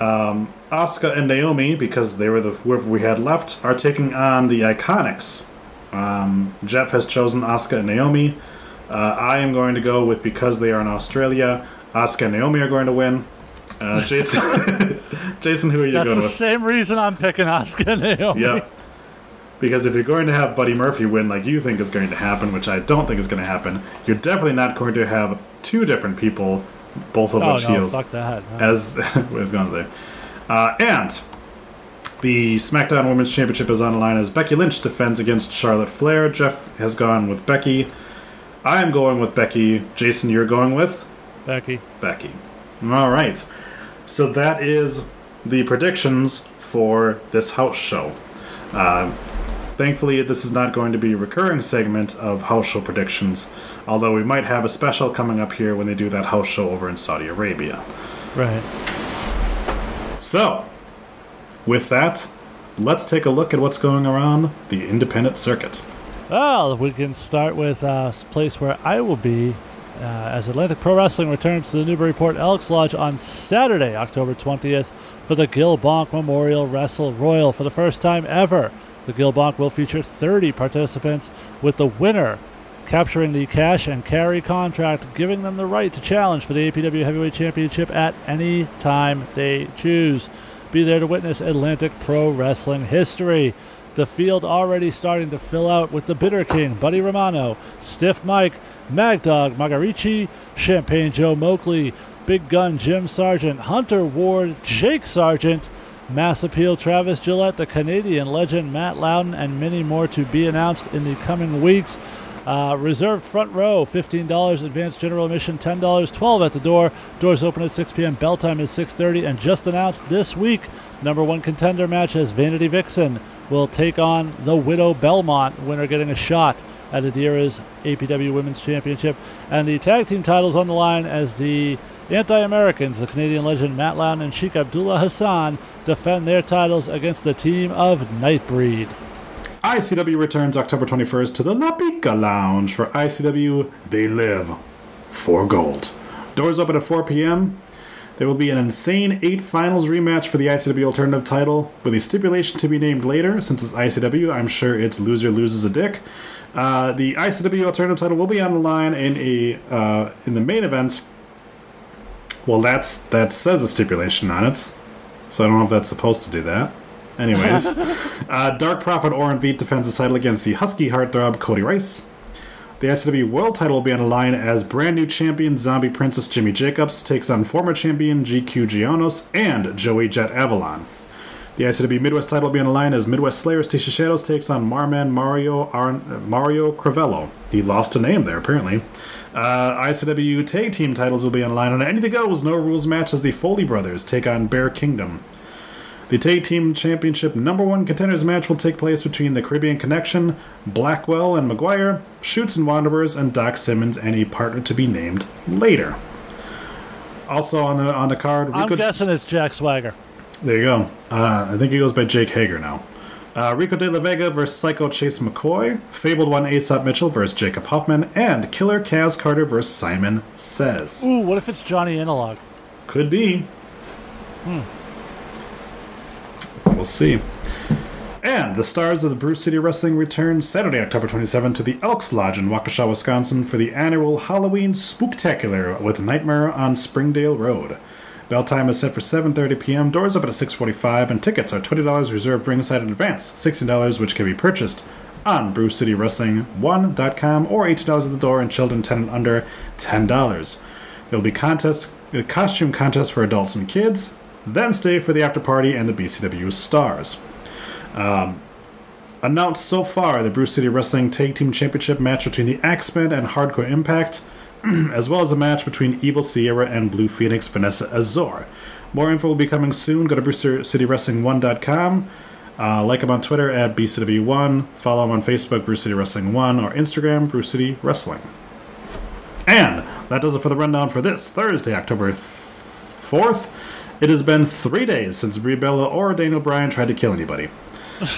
[SPEAKER 4] Um, Asuka and Naomi, because they were the whoever we had left, are taking on the Iconics. Um, Jeff has chosen Asuka and Naomi. Uh, I am going to go with because they are in Australia. Asuka and Naomi are going to win. Uh, *laughs* Jason, *laughs* Jason, who are you
[SPEAKER 1] That's
[SPEAKER 4] going
[SPEAKER 1] the same reason I'm picking Asuka and Naomi.
[SPEAKER 4] Yeah. Because if you're going to have Buddy Murphy win like you think is going to happen, which I don't think is going to happen, you're definitely not going to have two different people, both of
[SPEAKER 1] Oh
[SPEAKER 4] which
[SPEAKER 1] no,
[SPEAKER 4] heels,
[SPEAKER 1] fuck that. No. *laughs*
[SPEAKER 4] as *laughs* was going to say. Uh, and the SmackDown Women's Championship is on the line as Becky Lynch defends against Charlotte Flair. Jeff has gone with Becky. I am going with Becky. Jason, you're going with
[SPEAKER 1] Becky.
[SPEAKER 4] Becky. All right. So that is the predictions for this house show. Uh, thankfully, this is not going to be a recurring segment of house show predictions, although we might have a special coming up here when they do that house show over in Saudi Arabia.
[SPEAKER 1] Right.
[SPEAKER 4] So, with that, let's take a look at what's going around the independent circuit.
[SPEAKER 1] Well, we can start with uh, a place where I will be uh, as Atlantic Pro Wrestling returns to the Newburyport Elks Lodge on Saturday, October 20th, for the Gil Bonk Memorial Wrestle Royal for the first time ever. The Gil Bonk will feature 30 participants, with the winner capturing the cash and carry contract, giving them the right to challenge for the APW Heavyweight Championship at any time they choose. Be there to witness Atlantic Pro Wrestling history. The field already starting to fill out with the Bitter King, Buddy Romano, Stiff Mike, Mag Dog Magarici, Champagne Joe Moakley, Big Gun Jim Sargent, Hunter Ward, Jake Sargent, Mass Appeal Travis Gillette, the Canadian legend Matt Loudon, and many more to be announced in the coming weeks. Uh, reserved front row, $15. Advanced general admission, $10. 12 at the door. Doors open at 6 p.m. Bell time is 6.30. And just announced this week, number one contender match as Vanity Vixen will take on the Widow Belmont, winner getting a shot at Adira's APW Women's Championship. And the tag team titles on the line as the Anti Americans, the Canadian legend Matt Loudon and Sheikh Abdullah Hassan, defend their titles against the team of Nightbreed.
[SPEAKER 4] ICW returns October 21st to the La Pica Lounge for ICW They Live for Gold. Doors open at 4 p.m. There will be an insane eight finals rematch for the ICW Alternative title, with a stipulation to be named later. Since it's ICW, I'm sure it's loser loses a dick. Uh, the ICW Alternative title will be on the line in a uh, in the main event. Well, that's that says a stipulation on it, so I don't know if that's supposed to do that. Anyways, *laughs* uh, Dark Prophet Oren Veet defends the title against the Husky Heartthrob Cody Rice. The ICW World title will be on the line as brand new champion Zombie Princess Jimmy Jacobs takes on former champion GQ Gianos and Joey Jet Avalon. The ICW Midwest title will be on the line as Midwest Slayer Stacia Shadows takes on Marman Mario Arn- Mario Cravello. He lost a name there, apparently. Uh, ICW Tag Team titles will be on the line on Anything Goes No Rules match as the Foley Brothers take on Bear Kingdom. The Tag Team Championship number one contenders match will take place between the Caribbean Connection, Blackwell and McGuire, Shoots and Wanderers, and Doc Simmons, and a partner to be named later. Also on the on the card,
[SPEAKER 1] I'm guessing it's Jack Swagger.
[SPEAKER 4] there you go. Uh, I think he goes by Jake Hager now. Uh, Rico De La Vega versus Psycho Chase McCoy, Fabled One Aesop Mitchell versus Jacob Hoffman, and Killer Kaz Carter versus Simon Says.
[SPEAKER 1] Ooh, what if it's Johnny Analog?
[SPEAKER 4] Could be. Hmm. We'll see. And the stars of the Brew City Wrestling return Saturday, October 27 to the Elks Lodge in Waukesha, Wisconsin for the annual Halloween Spooktacular with Nightmare on Springdale Road. Bell time is set for 7.30 p.m., doors open at 6.45, and tickets are $20 reserved ringside in advance, $16 which can be purchased on BrewCityWrestling1.com or $18 at the door and children 10 and under $10. There'll be contest, a costume contest for adults and kids, then stay for the after party and the BCW stars. Um, announced so far the Brew City Wrestling Tag Team Championship match between the Axemen and Hardcore Impact, *clears throat* as well as a match between Evil Sierra and Blue Phoenix Vanessa Azor. More info will be coming soon. Go to BrewCityWrestling1.com. Uh, like him on Twitter at BCW1. Follow him on Facebook, Brew City Wrestling 1, or Instagram, Brew City Wrestling. And that does it for the rundown for this Thursday, October 4th. It has been three days since Brie Bella or Daniel Bryan tried to kill anybody. *laughs*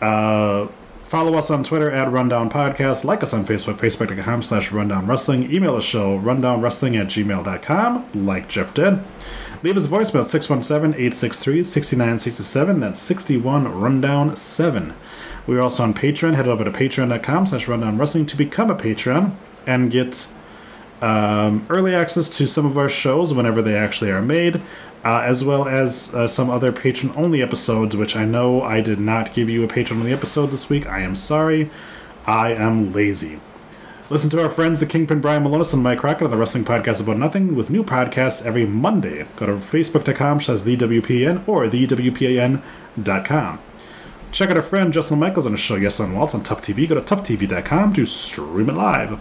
[SPEAKER 4] Uh, follow us on Twitter at Rundown Podcast. Like us on Facebook, facebook.com slash Rundown Wrestling. Email the show, rundownwrestling at gmail.com, like Jeff did. Leave us a voicemail at 617-863-6967. That's 61 Rundown 7. We're also on Patreon. Head over to patreon.com slash Rundown Wrestling to become a patron and get um, early access to some of our shows whenever they actually are made, uh, as well as uh, some other patron only episodes, which I know I did not give you a patron only episode this week. I am sorry. I am lazy. Listen to our friends, the Kingpin Brian Malonis and Mike Crockett on the Wrestling Podcast About Nothing with new podcasts every Monday. Go to facebook.com slash thewpn or thewpan.com. Check out our friend Justin Michaels on his show Yes on Waltz on Tough TV. Go to toughtv.com to stream it live.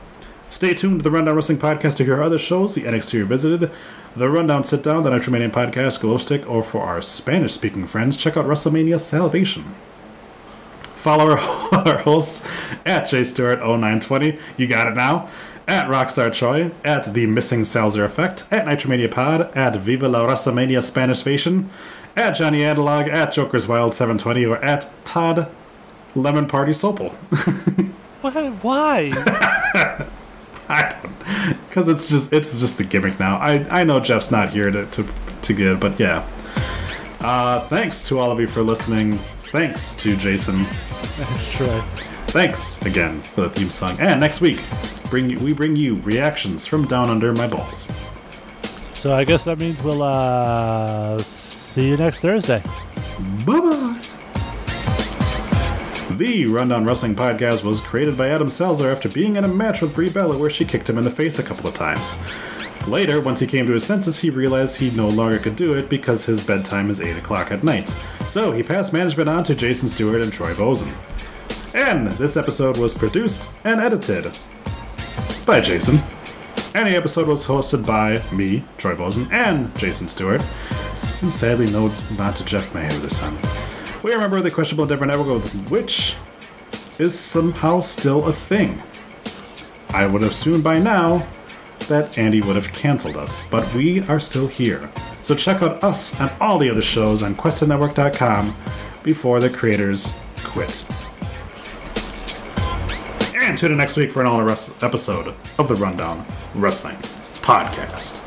[SPEAKER 4] Stay tuned to the Rundown Wrestling Podcast to hear our other shows, the NXT Revisited, the Rundown Sit Down, the Nitromanian Podcast, Glow Stick, or for our Spanish speaking friends, check out WrestleMania Salvation. Follow our, *laughs* our hosts at JStewart0920. You got it now. At Rockstar Troy, at The Missing Salzer Effect, at Nitromania Pod, at Viva la WrestleMania Spanish Nation, at Johnny Analog, at Joker's Wild 720, or at Todd Lemon Party Sopel. *laughs*
[SPEAKER 1] Why? *laughs*
[SPEAKER 4] I don't, because it's just it's just the gimmick now. I I know Jeff's not here to to to give, but yeah. Uh, thanks to all of you for listening. Thanks to Jason.
[SPEAKER 1] Thanks, Troy.
[SPEAKER 4] Thanks again for the theme song. And next week, bring you, we bring you reactions from down under my balls.
[SPEAKER 1] So I guess that means we'll uh, see you next Thursday.
[SPEAKER 4] Bye bye. The Rundown Wrestling Podcast was created by Adam Salzer after being in a match with Brie Bella where she kicked him in the face a couple of times. Later, once he came to his senses, he realized he no longer could do it because his bedtime is 8 o'clock at night. So he passed management on to Jason Stewart and Troy Bozen. And this episode was produced and edited by Jason. The episode was hosted by me, Troy Bozen, and Jason Stewart. And sadly, no, not to Jeff Mayhew this time. We are a member of the Questionable Endeavor Network, which is somehow still a thing. I would have assumed by now that Andy would have canceled us, but we are still here. So check out us and all the other shows on QuestionNetwork.com before the creators quit. And tune in next week for an all episode of the Rundown Wrestling Podcast.